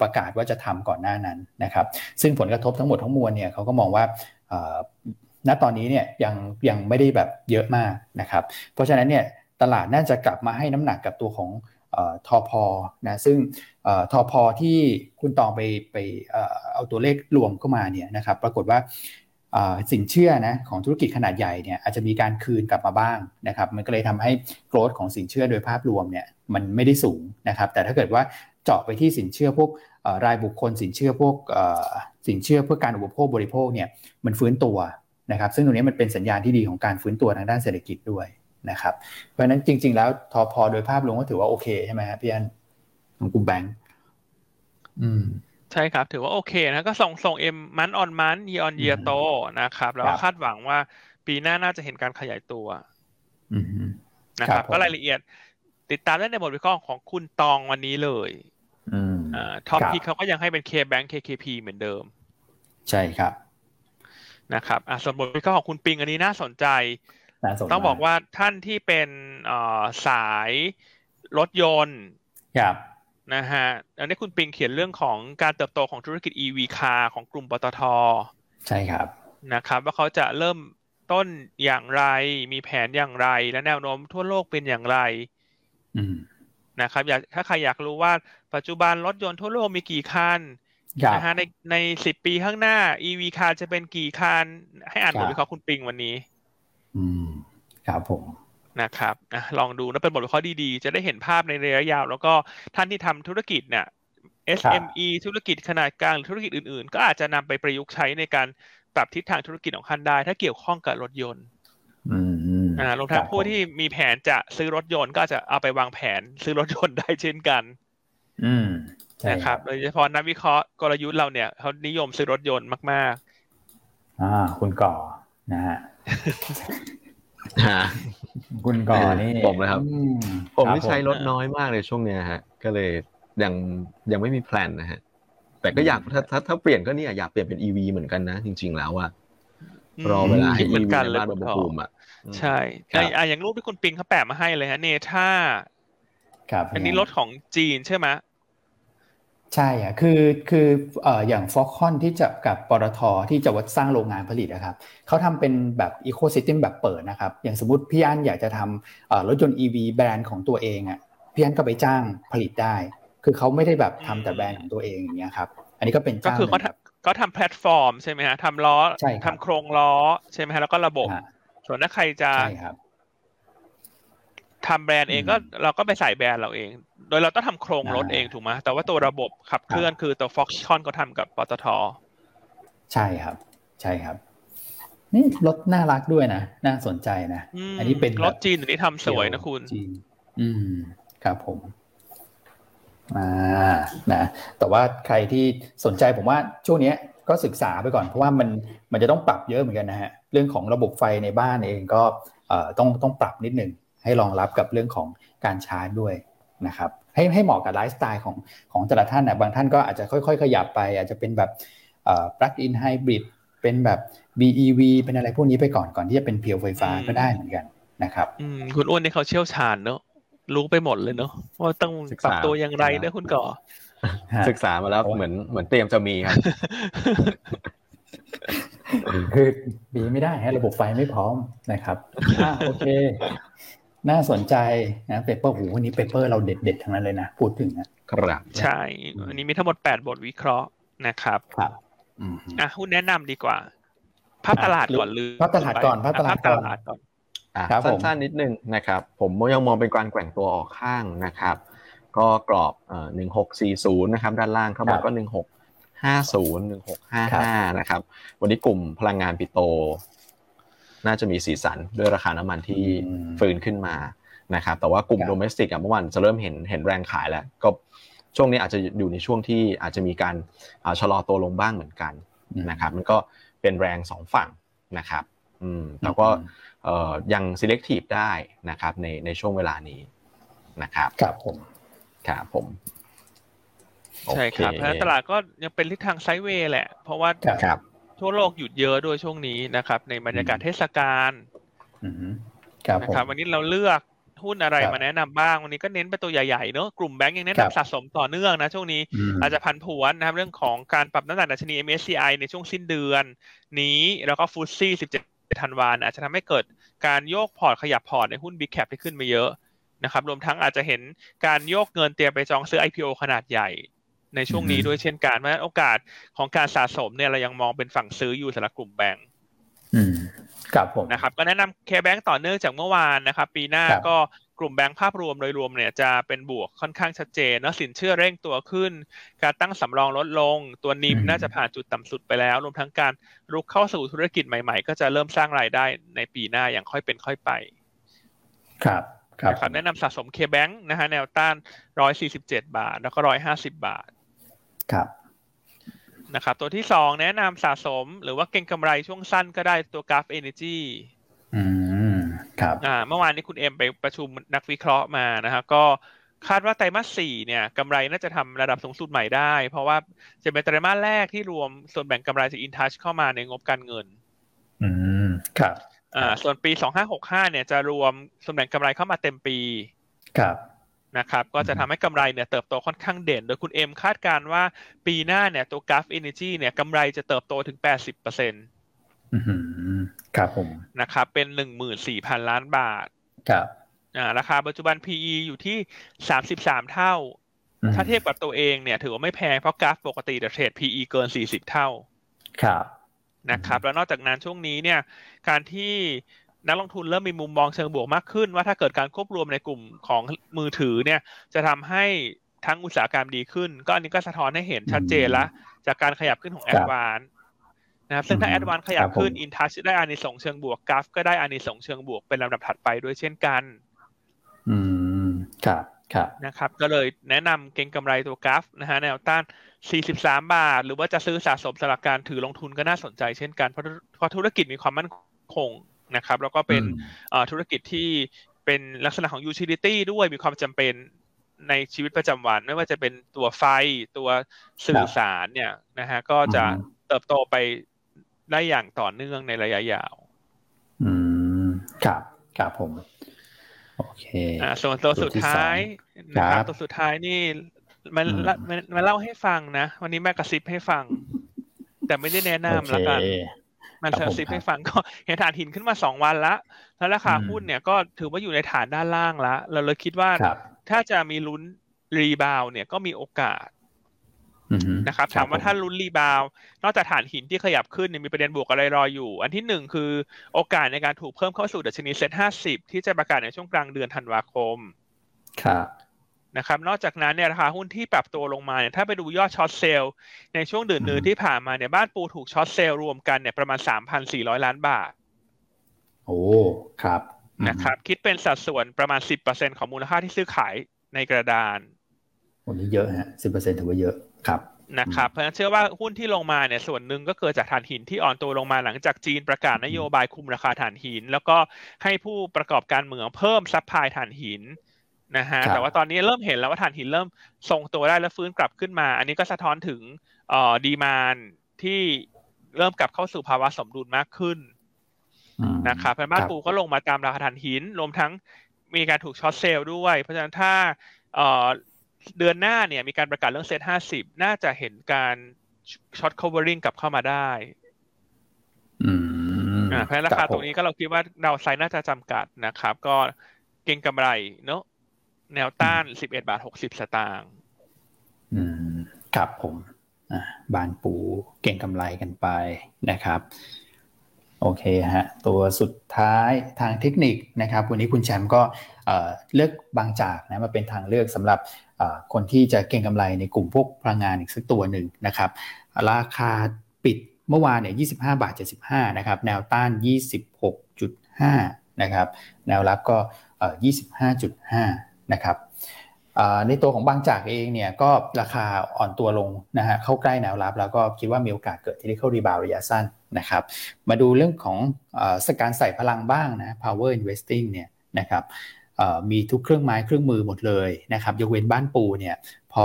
Speaker 1: ประกาศว่าจะทำก่อนหน้านั้นนะครับ ซึ่งผลกระทบทั้งหมดทั้งมวลเนี่ยเขาก็มองว่าณตอนนี้เนี่ยยังยังไม่ได้แบบเยอะมากนะครับ เพราะฉะนั้นเนี่ย ตลาดน่าจะกลับมาให้น้ำหนักกับตัวของทอพอนะซึ่งทอพอที่คุณตองไปไปเอาตัวเลขรวมเข้ามาเนี่ยนะครับปรากฏว่าสินเชื่อนะของธุรกิจขนาดใหญ่เนี่ยอาจจะมีการคืนกลับมาบ้างนะครับมันก็เลยทำให้โกรธของสินเชื่อโดยภาพรวมเนี่ยมันไม่ได้สูงนะครับแต่ถ้าเกิดว่าเจาะไปที่สินเชื่อพวกรายบุคคลสินเชื่อพวกสินเชื่อเพื่อการอุปโภคบริโภคเนี่ยมันฟื้นตัวนะครับซึ่งตรงนี้มันเป็นสัญญาณที่ดีของการฟื้นตัวทางด้านเศรษฐกิจด้วย นะครับ เพราะฉะนั้นจริง ๆ แล้วทอพอโดยภาพรวมก็ถือว่าโอเคใช่ไหมครับพี่อันของกลุ่มแบงก์อืม
Speaker 2: ใช่ครับ ถือว่าโอเคนะก็ส่งส่งเอ็มมันออนมันยีออนเยียโตนะครับ แล้วคาดหวังว่าปีหน้าน่าจะเห็นการขยายตัวนะครับ ก็รายละเอียด ติดตามได้ในบทวิเคราะห์ของคุณตองวันนี้เลยอ่า top pick เขาก็ยังให้เป็น K-Bank KKP เหมือนเดิม
Speaker 1: ใช่ครับ
Speaker 2: นะครับอ่าส่วนบทวิเคราะห์ของคุณปิงอันนี้น่าสนใจ ต้องบอกว่าท่านที่เป็นสายรถยนต์
Speaker 1: ครับ
Speaker 2: นะฮะอันนี้คุณปิงเขียนเรื่องของการเติบโตของธุรกิจ EV คาร์ของกลุ่มปตท
Speaker 1: ใช่ครับ
Speaker 2: นะครับ ว่าเขาจะเริ่มต้นอย่างไร มีแผนอย่างไร และแนวโน้มทั่วโลกเป็นอย่างไรนะครับ อยากถ้าใครอยากรู้ว่าปัจจุบันรถยนต์ทั่วโลกมีกี่คันนะฮะในในสิบปีข้างหน้า EV คาร์จะเป็นกี่คัน ให้อ่านบทวิเคราะห์คุณปิงวันนี้
Speaker 1: อืมครับผม
Speaker 2: นะครับนะลองดูนะเป็นบทวิเคราะห์ดีๆ จะได้เห็นภาพในระยะยาว แล้วก็ท่านที่ทำธุรกิจเนี่ย SME ธุรกิจขนาดกลางหรือธุรกิจอื่นๆ ก็อาจจะนำไปประยุกต์ใช้ในการปรับทิศทางธุรกิจของท่านได้ ถ้าเกี่ยวข้องกับรถยนต์อ่ารวมทั้งผู้ที่มีแผนจะซื้อรถยนต์ก็จะเอาไปวางแผนซื้อรถยนต์ได้เช่นกัน
Speaker 1: อืม
Speaker 2: นะครับโดยเฉพาะนักวิเคราะห์กลยุทธ์เราเนี่ยเขานิยมซื้อรถยนต์มาก
Speaker 1: ๆ อ่า คุณก่อนะฮะ คุณก่อนี่
Speaker 3: ผมนะครับ ผมที่ใช้รถน้อยมากเลยช่วงเนี้ยฮะ ก็เลยยังยังไม่มีแพลนนะฮะ แต่ก็อยากถ้าถ้าถ้าเปลี่ยนก็เนี่ยอยากเปลี่ยนเป็นอีวีเหมือนกันนะ จริง ๆ แล้วอะรอเวลาให้อีวีในบ้านระบบภูมิอะ
Speaker 2: ใช่ไอ้อย่างรูปที่คุณปิงเขาแปะมาให้เลยฮะเนท่า
Speaker 1: ครับ
Speaker 2: อันนี้รถของจีนใช่ไหม
Speaker 1: ใช่อะคือคือเอ่ออย่าง Foxconn ที่จะกับปตทที่จะวัดสร้างโรงงานผลิตนะครับเขาทำเป็นแบบ ecosystem แบบเปิดนะครับ อย่างสมมติพี่อันอยากจะทำรถยนต์ EV แบรนด์ของตัวเองอะพี่อันก็ไปจ้างผลิตได้ คือเขาไม่ได้แบบทำแต่แบรนด์ของตัวเองอย่างเงี้ยครับ อันนี้ก็เป็น
Speaker 2: ก็คือเขาก็ทำแพลตฟอร์มใช่ไหมฮะทำล้อทำโครงล้อใช่ไหมฮะแล้วก็ระบบ ส่วนถ้าใครจะทำแบรนด์เองก็เราก็ไปใส่แบรนด์เราเอง โดยเราต้องทำโครงรถเองถูกไหมแต่ว่าตัวระบบขับเคลื่อนคือตัว Foxconn ก็ทำกับปตท
Speaker 1: ใช่ครับ ใช่ครับ นี่รถน่ารักด้วยนะ น่าสนใจนะอันนี้เป็น
Speaker 2: รถจีนที่ทำสวยนะคุณ
Speaker 1: จีนอืม ครับผมอ่านะแต่ว่าใครที่สนใจผมว่าช่วงนี้ก็ศึกษาไปก่อนเพราะว่ามันมันจะต้องปรับเยอะเหมือนกันนะฮะเรื่องของระบบไฟในบ้านเองก็เอ่อต้องต้องปรับนิดนึงให้รองรับกับเรื่องของการชาร์จด้วย นะครับให้ให้เหมาะกับไลฟ์สไตล์ของของแต่ละท่านนะบางท่านก็อาจจะค่อยๆ ขยับไป อาจจะเป็นแบบเอ่อ plug in hybrid เป็นแบบ BEV เป็นอะไรพวกนี้ไปก่อนก่อนที่จะเป็นเพียวไฟฟ้าก็ได้เหมือนกันนะครับ
Speaker 2: อืมคุณอ้วนนี่เขาเชี่ยวชาญเนอะรู้ไปหมดเลยเนอะว่าต้องปรับตัวอย่างไรเนอะคุณก่อ
Speaker 3: ศึกษามาแล้วเหมือนเหมือนเตรียมจะมีครับ
Speaker 1: คือมีไม่ได้ฮะระบบไฟไม่พร้อมนะครับอ่าโอเค น่าสนใจนะ paper หูวันนี้ paper เราเด็ดๆทั้งนั้นเลยนะพูดถึงนะ
Speaker 3: ครั
Speaker 2: บใช่อันนี้มีทั้งหมดแปดบทวิเคราะห์นะครับ
Speaker 1: ครับ
Speaker 2: อะหุ้นแนะนำดีกว่าภาพตลาดก่อนหรือ
Speaker 1: ภาพตลาดก่อนภาพตลาดก่อน
Speaker 3: สั้นๆนิดนึงนะครับ ผมยังมองเป็นการแกว่งตัวออกข้างนะครับ ก็กรอบหนึ่งหกสี่ศูนย์นะครับ ด้านล่างข้างบนก็หนึ่งหกห้าศูนย์หนึ่งหกห้าห้านะครับ วันนี้กลุ่มพลังงานปิโต น่าจะมีสีสันด้วยราคาน้ำมันที่ฟื้นขึ้นมานะครับแต่ว่ากลุ่มโดเมสติกเมื่อวานจะเริ่มเห็นเห็นแรงขายแล้ว ก็ช่วงนี้อาจจะอยู่ในช่วงที่อาจจะมีการชะลอตัวลงบ้างเหมือนกันนะครับ มันก็เป็นแรงสองฝั่งนะครับอืมแล้วก็ยัง selective ได้นะครับในในช่วงเวลานี้นะครับ
Speaker 1: ครับผม
Speaker 3: ครับผม
Speaker 2: ใช่ครับเพราะตลาดก็ยังเป็นทิศทาง sideway แหละ เพราะว่า ทั่วโลกหยุดเยอะด้วยช่วงนี้นะครับ ในบรรยากาศเทศกาลนะครับ วันนี้เราเลือกหุ้นอะไรมาแนะนำบ้าง วันนี้ก็เน้นไปตัวใหญ่ๆเนอะกลุ่มแบงก์ยังแนะนำสะสมต่อเนื่องนะช่วงนี้อาจจะผันผวนนะครับเรื่องของการปรับน้ำหนักดัชนี MSCI ในช่วงสิ้นเดือน นี้แล้วก็ FTSE 17ธันวาอาจจะทำให้เกิดการโยกพอร์ตขยับพอร์ตในหุ้น Big Cap ที่ขึ้นมาเยอะนะครับรวมทั้งอาจจะเห็นการโยกเงินเตรียมไปจองซื้อ IPO ขนาดใหญ่ ในช่วงนี้ด้วยเช่นกันเพราะฉะนั้นโอกาสของการสะสมเนี่ยเรายังมองเป็นฝั่งซื้ออยู่สำหรับกลุ่มแบงก์
Speaker 1: ครับผม
Speaker 2: นะครับก็แนะนำเคแบงก์ต่อเนื่องจากเมื่อวานนะครับ ปีหน้าก็กลุ่มแบงก์ภาพรวมโดยรวมเนี่ยจะเป็นบวกค่อนข้างชัดเจนนะสินเชื่อเร่งตัวขึ้น การตั้งสำรองลดลง ตัวนิมน่าจะผ่านจุดต่ำสุดไปแล้ว รวมทั้งการรุกเข้าสู่ธุรกิจใหม่ๆ ก็จะเริ่มสร้างรายได้ในปีหน้าอย่างค่อยเป็นค่อยไป
Speaker 1: ครับ
Speaker 2: ครับแนะนำสะสมเคแบงค์นะฮะแนวต้านร้อยสี่สิบเจ็ดบาท แล้วก็ร้อยห้าสิบบาท
Speaker 1: ครับ
Speaker 2: นะครับตัวที่สองแนะนำสะสม หรือว่าเก็งกำไรช่วงสั้นก็ได้ตัวกราฟเอเนจี
Speaker 1: อืมครับ
Speaker 2: อ่าเมื่อวานนี้คุณเอ็มไปประชุมนักวิเคราะห์มานะครับก็คาดว่าไตรมาสสี่เนี่ยกำไรน่าจะทำระดับสูงสุดใหม่ได้ เพราะว่าจะเป็นไตรมาสแรกที่รวมส่วนแบ่งกำไรจากอินทัชเข้ามาในงบการเงิน
Speaker 1: อืมครับ
Speaker 2: อ่าส่วนปีสองห้าหกห้าเนี่ยจะรวมส่วนแบ่งกำไรเข้ามาเต็มปี
Speaker 1: ครับ
Speaker 2: นะครับก็จะทำให้กำไรเนี่ยเติบโตค่อนข้างเด่น โดยคุณเอ็มคาดการว่าปีหน้าเนี่ยตัวกราฟเอเนจีเนี่ยกำไรจะเติบโตถึงแปดสิบเปอร์เซ็นต์
Speaker 1: ครับผม
Speaker 2: นะครับเป็นหนึ่งหมื่นสี่พันล้านบาท
Speaker 1: ครับ
Speaker 2: อ่าราคาปัจจุบัน PE อยู่ที่สามสิบสามเท่า ถ้าเทียบกับตัวเองเนี่ย ถือว่าไม่แพงเพราะกราฟปกติเทรด PE เกิน40เท่า
Speaker 1: ครับ
Speaker 2: นะครับ แล้วนอกจากนั้นช่วงนี้เนี่ย การที่ นักลงทุนเริ่มมีมุมมองเชิงบวกมากขึ้น ว่าถ้าเกิดการควบรวมในกลุ่มของมือถือเนี่ย จะทำให้ทั้งอุตสาหกรรมดีขึ้น ก็อันนี้ก็สะท้อนให้เห็นชัดเจนแล้วจากการขยับขึ้นของแอดวานนะครับซึ่งถ้าแอดวานขยับขึ้นอินทัชได้อานิสงเชิงบวกกราฟก็ได้อานิสงเชิงบวกเป็นลำดับถัดไปด้วยเช่นกัน
Speaker 1: อืมครับครับ
Speaker 2: นะครับ ก็เลยแนะนำเก็งกำไรตัวกราฟนะฮะแนวต้าน 43 บาท หรือว่าจะซื้อสะสมสำหรับการถือลงทุนก็น่าสนใจเช่นกันเพราะเพราะธุรกิจมีความมั่นคง นะครับแล้วก็เป็นธุรกิจที่เป็นลักษณะของ utility ด้วยมีความจำเป็นในชีวิตประจำวัน ไม่ว่าจะเป็นตัวไฟตัวสื่อสารเนี่ยนะฮะก็จะเติบโตไปได้อย่างต่อเนื่องในระยะยาว
Speaker 1: อืมครับครับผม โอเค
Speaker 2: อ่าส่วนตัวสุดท้ายนะครับตัวสุดท้ายนี่มันมันเล่าให้ฟังนะ วันนี้แม่กระซิบให้ฟัง แต่ไม่ได้แนะนำแล้วกัน มันกระซิบให้ฟังก็เห็นถ่านหินขึ้นมาสองวันละ แล้วราคาหุ้นเนี่ยก็ถือว่าอยู่ในฐานด้านล่างละเราเลยคิดว่าถ้าจะมีลุ้น rebound เนี่ยก็มีโอกาสนะครับถามว่าถ้าลุ้น rebound นอกจากถ่านหินที่ขยับขึ้นเนี่ยมีประเด็นบวกอะไรรออยู่ อันที่หนึ่งคือโอกาสในการถูกเพิ่มเข้าสู่ดัชนีเซ็ตห้าสิบที่จะประกาศในช่วงกลางเดือนธันวาคม
Speaker 1: ครับ
Speaker 2: นะครับ นอกจากนั้นเนี่ยราคาหุ้นที่ปรับตัวลงมาเนี่ยถ้าไปดูยอด short sell ในช่วงเดือนนึงที่ผ่านมาเนี่ยบ้านปูถูก short sell รวมกันเนี่ยประมาณสามพันสี่ร้อยล้านบาท
Speaker 1: โอ้ครับ
Speaker 2: นะครับ คิดเป็นสัดส่วนประมาณสิบเปอร์เซ็นต์ของมูลค่าที่ซื้อขายในกระดาน
Speaker 1: วันนี้เยอะฮะสิบเปอร์เซ็นต์ถือว่าเยอะครับ
Speaker 2: นะครับเพราะฉะนั้นเชื่อว่าหุ้นที่ลงมาเนี่ยส่วนหนึ่งก็เกิดจากถ่านหินที่อ่อนตัวลงมาหลังจากจีนประกาศนโยบายคุมราคาถ่านหิน แล้วก็ให้ผู้ประกอบการเหมืองเพิ่ม supply ถ่านหิน นะฮะแต่ว่าตอนนี้เริ่มเห็นแล้วว่าถ่านหินเริ่มทรงตัวได้แล้วฟื้นกลับขึ้นมา อันนี้ก็สะท้อนถึงเอ่อ demand ที่เริ่มกลับเข้าสู่ภาวะสมดุลมากขึ้นนะครับเพราะบ้านปูก็ลงมาตามราคาถ่านหิน รวมทั้งมีการถูก short sell ด้วย เพราะฉะนั้นถ้าเอ่อเดือนหน้าเนี่ยมีการประกาศเรื่องเซ็ตห้าสิบน่าจะเห็นการช็อต covering กลับเข้ามาได้
Speaker 1: อืม
Speaker 2: อ่าเพราะราคาตรงนี้ก็เราคิดว่าดาวไซน์น่าจะจำกัดนะครับ ก็เก่งกำไรเนาะ แนวต้านสิบเอ็ดบาทหกสิบสตางค์
Speaker 1: อืมครับผมบานปูเก่งกำไรกันไปนะครับ โอเคฮะตัวสุดท้ายทางเทคนิคนะครับ วันนี้คุณแชมป์ก็เลือกบางจากนะมาเป็นทางเลือกสำหรับคนที่จะเก็งกำไรในกลุ่มพวกพลังงานอีกสักตัวหนึ่งนะครับ ราคาปิดเมื่อวานเนี่ย25 บาท 75 นะครับ แนวต้าน 26.5 นะครับ แนวรับก็ 25.5 นะครับในตัวของบางจากเองเนี่ยก็ราคาอ่อนตัวลงนะฮะเข้าใกล้แนวรับ แล้วก็คิดว่ามีโอกาสเกิดที่ได้เข้ารีบาวระยะสั้นนะครับมาดูเรื่องของสการใส่พลังบ้างนะ power investing เนี่ยนะครับมีทุกเครื่องไม้เครื่องมือหมดเลยนะครับยกเว้นบ้านปูเนี่ยพอ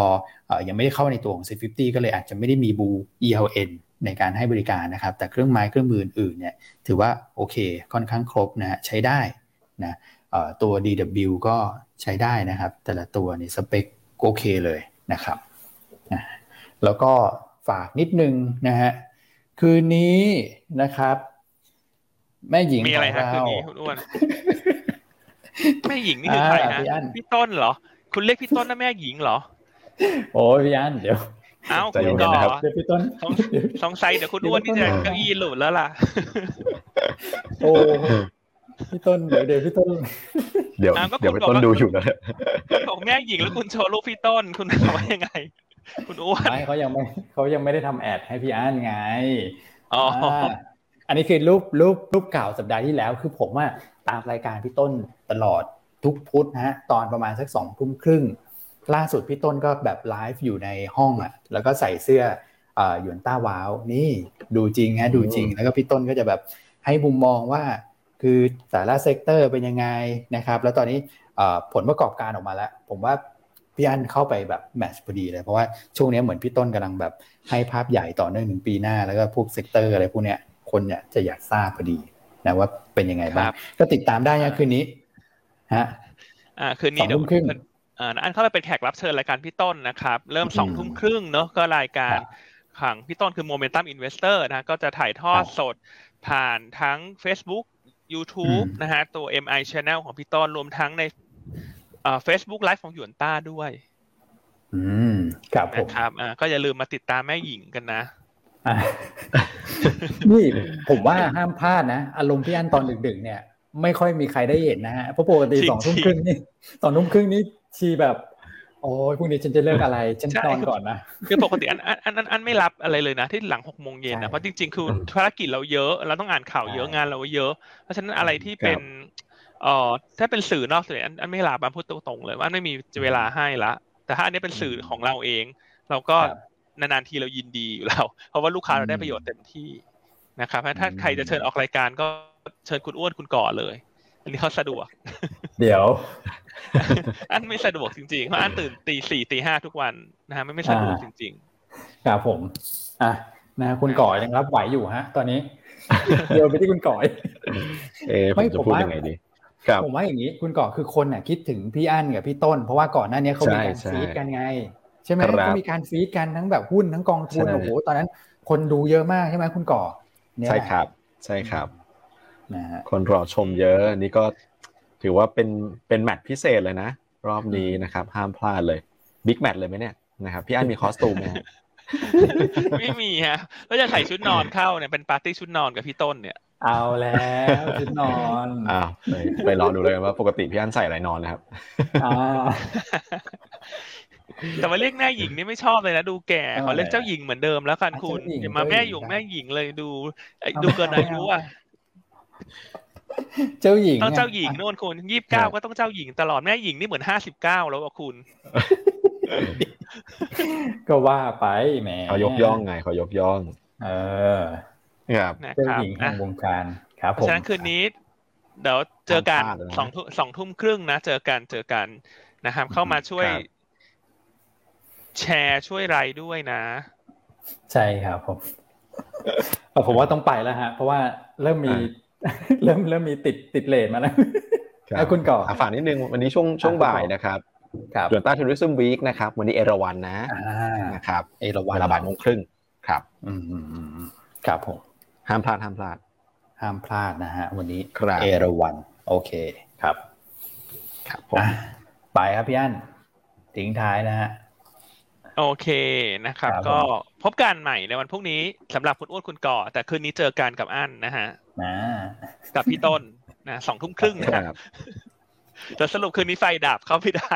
Speaker 1: อยังไม่ได้เข้าในตัวของ C50 ก็เลยอาจจะไม่ได้มีบู ELN ในการให้บริการนะครับแต่เครื่องไม้เครื่องมืออื่นเนี่ยถือว่าโอเคค่อนข้างครบนะใช้ได้นะ ตัว DW ก็ใช้ได้นะครับ แต่ละตัวนี่สเปคโอเคเลยนะครับ แล้วก็ฝากนิดนึงนะฮะ คืนนี้นะครับ แม่หญิง
Speaker 2: มีอะไรครับคืนนี้คุณอ้วนแม่หญิงนี่คือใครฮะพี่ต้นเหรอ คุณเรียกพี่ต้นนะแม่หญิงเหรอ
Speaker 1: โอ้พี่อันเดี๋ยว
Speaker 2: เอ้าคุณต่อเดี๋ยวพี่ต้นสงสัยเดี๋ยวคุณอ้วนที่จะเก้าอี้หลุดแล้วล่ะ
Speaker 1: โอ้ พี่ต้นเดี๋ยวเดี๋ยวพี่ต้น
Speaker 3: เดี๋ยวเดี๋ยวพี่ต้นดูอยู่นะ
Speaker 2: ของแม่หญิงแล้วคุณโชว์รูปพี่ต้นคุณทำว่ายังไง คุณอ้วน
Speaker 1: ไม่เขายังไม่เขายังไม่ได้ทำแอดให้พี่อันไง
Speaker 2: อ๋อ
Speaker 1: อันนี้คือรูปรูปรูปเก่าสัปดาห์ที่แล้ว คือผมว่าตามรายการพี่ต้นตลอดทุกพุธนะฮะตอนประมาณสักสองทุ่มครึ่งล่าสุดพี่ต้นก็แบบไลฟ์อยู่ในห้องอะ แล้วก็ใส่เสื้อหยวนต้าว้าว นี่ดูจริงฮะดูจริง แล้วก็พี่ต้นก็จะแบบให้มุมมองว่า คือแต่ละ sector เป็นยังไงนะครับ แล้วตอนนี้ผลประกอบการออกมาแล้ว ผมว่าพี่อันเข้าไปแบบ match พอดีเลย เพราะว่าช่วงนี้เหมือนพี่ต้นกำลังแบบให้ภาพใหญ่ต่อเนื่องถึงปีหน้า แล้วก็พวก sector อะไรพวกเนี้ยคนเนี่ยจะอยากทราบพอดีนะว่าเป็นยังไงบ้างก็ติดตามได้นะคืนนี้ฮะ
Speaker 2: อ่าคืนนี้เดี๋ยวอ่าอันเข้าไปเป็นแขกรับเชิญรายการพี่ต้นนะครับ เริ่มสองทุ่มครึ่งเนาะก็รายการของพี่ต้นคือ Momentum Investor นะก็จะถ่ายทอดสดผ่านทั้ง Facebook YouTube นะฮะ ตัว MI Channel ของพี่ต้นรวมทั้งใน Facebook Live ของหยวนต้าด้วย
Speaker 1: อืม ครับผม
Speaker 2: นะครับอ่าก็อย่าลืมมาติดตามแม่หญิงกันนะ
Speaker 1: นี่ผมว่าห้ามพลาดนะ อารมณ์พี่อันตอนดึกๆเนี่ย ไม่ค่อยมีใครได้เห็นนะฮะเพราะปกติสองทุ่มครึ่งนี่ตอนทุ่มครึ่งนี่ชีแบบ โอ้ยพรุ่งนี้ฉันจะเลิกอะไร ฉันนอนก่อนนะ
Speaker 2: คือปกติอันอันอันอันไม่รับอะไรเลยนะที่หลังหกโมงเย็นนะเพราะจริงๆคือภารกิจเราเยอะเราต้องอ่านข่าวเยอะงานเราเยอะ เพราะฉะนั้นอะไรที่เป็นเอ่อถ้าเป็นสื่อนอกสื่ออันอันไม่รับอันพูดตรงๆเลยว่าไม่มีเวลาให้ละ แต่ถ้าอันนี้เป็นสื่อของเราเอง เราก็นานๆทีเรายินดีอยู่แล้วเพราะว่าลูกค้าเราได้ประโยชน์เต็มที่นะครับถ้าใครจะเชิญออกรายการก็เชิญคุณอ้วนคุณก่อเลย อันนี้เขาสะดวก
Speaker 1: เดี๋ยว
Speaker 2: อันไม่สะดวกจริงๆเพราะอันตื่นตีสี่ตีห้าทุกวันนะฮะไม่ไม่สะดวกจริง
Speaker 1: ๆครับผม อะนะคุณก่อยังรับไหวอยู่ฮะ ตอนนี้เดี๋ยวไปที่คุณก่อย
Speaker 3: เอไม่ผมว่ายังไงดี
Speaker 1: ผมว่าอย่างนี้คุณก่อคือคนน่ะคิดถึงพี่อั้นกับพี่ต้น เพราะว่าก่อนหน้านี้เขามีการฟีดกันไง ใช่ไหมเขามีการฟีดกันทั้งแบบหุ้นทั้งกองทุนโอ้โหตอนนั้น คนดูเยอะมากใช่ไหมคุณก่อ
Speaker 3: ใช่ครับ ใช่ครับ นะฮะคนรอชมเยอะนี่ก็ถือว่าเป็นเป็นแมตช์พิเศษเลยนะ รอบนี้นะครับ ห้ามพลาดเลยบิ๊กแมตช์เลยไหมเนี่ยนะครับพี่อันมีคอสตูมไหม
Speaker 2: ไม่มีฮะแล้วจะใส่ชุดนอนเข้าเนี่ยเป็นปาร์ตี้ชุดนอนกับพี่ต้นเนี่ย
Speaker 1: เอาแล้วชุดนอน
Speaker 3: อ้าวไปไปรอดูเลยว่าปกติพี่อันใส่อะไรนอนนะครับ
Speaker 2: แต่มาเรียกแม่หญิงนี่ไม่ชอบเลยนะดูแก่ขอเรียกเจ้าหญิงเหมือนเดิมแล้วกันคุณอย่ามาแม่หญิงแม่หญิงเลยดูดูเกินอายุอะ
Speaker 1: เจ้าหญิง
Speaker 2: ต้องเจ้าหญิงโน่นคุณยี่สิบเก้าก็ต้องเจ้าหญิงตลอดแม่หญิงนี่เหมือนห้าสิบเก้าแล้วอะคุณ
Speaker 1: ก็ว่าไปแหม
Speaker 3: เขายกย่องไงเขายกย่อง
Speaker 1: เออ
Speaker 3: ครับ
Speaker 1: เจ้าหญิงแห่งวงการครับผม
Speaker 2: ฉะนั้นคืนนี้ เดี๋ยวเจอกันสองสองทุ่มครึ่งนะเจอกันเจอกันนะครับ เข้ามาช่วย แชร์ช่วยไรด้วยนะ
Speaker 1: ใช่ครับผมผมว่าต้องไปแล้วฮะ เพราะว่าเริ่มมี เริ่มเริ่มมีติดติดเลทมาแล้ว
Speaker 3: แล้วคุณก่อฝากนิดนึงวันนี้ช่วงช่วงบ่ายนะครับ
Speaker 1: ครับ
Speaker 3: ส่วนต้าทูริซึมวีคนะครับ วันนี้เอราวันนะนะครับ
Speaker 1: เอราวัน
Speaker 3: ระบาดโมงครึ่งครับ
Speaker 1: อืมครับผม
Speaker 3: ห้ามพลาดห้ามพลาด
Speaker 1: ห้ามพลาดนะฮะ วันนี้
Speaker 3: เอ
Speaker 1: ราวันโอเคครับ
Speaker 3: ครับผม
Speaker 1: ไปครับพี่อั้นทิ้งท้ายนะฮะ
Speaker 2: โอเคนะครับ ก็ พบกันใหม่ในวันพรุ่งนี้สำหรับคุณอ้วนคุณก่อ แต่คืนนี้เจอกันกับอั้นนะฮะกับพี่ต้นนะสองทุ่มครึ่งนะครับแต่สรุปคืนนี้ไฟดับเข้าไม่ได้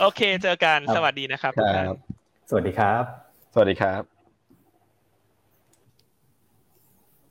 Speaker 2: โอเค เจอกันสวัสดีนะครับ
Speaker 1: สวัสดีครับ
Speaker 3: สวัสดีครับ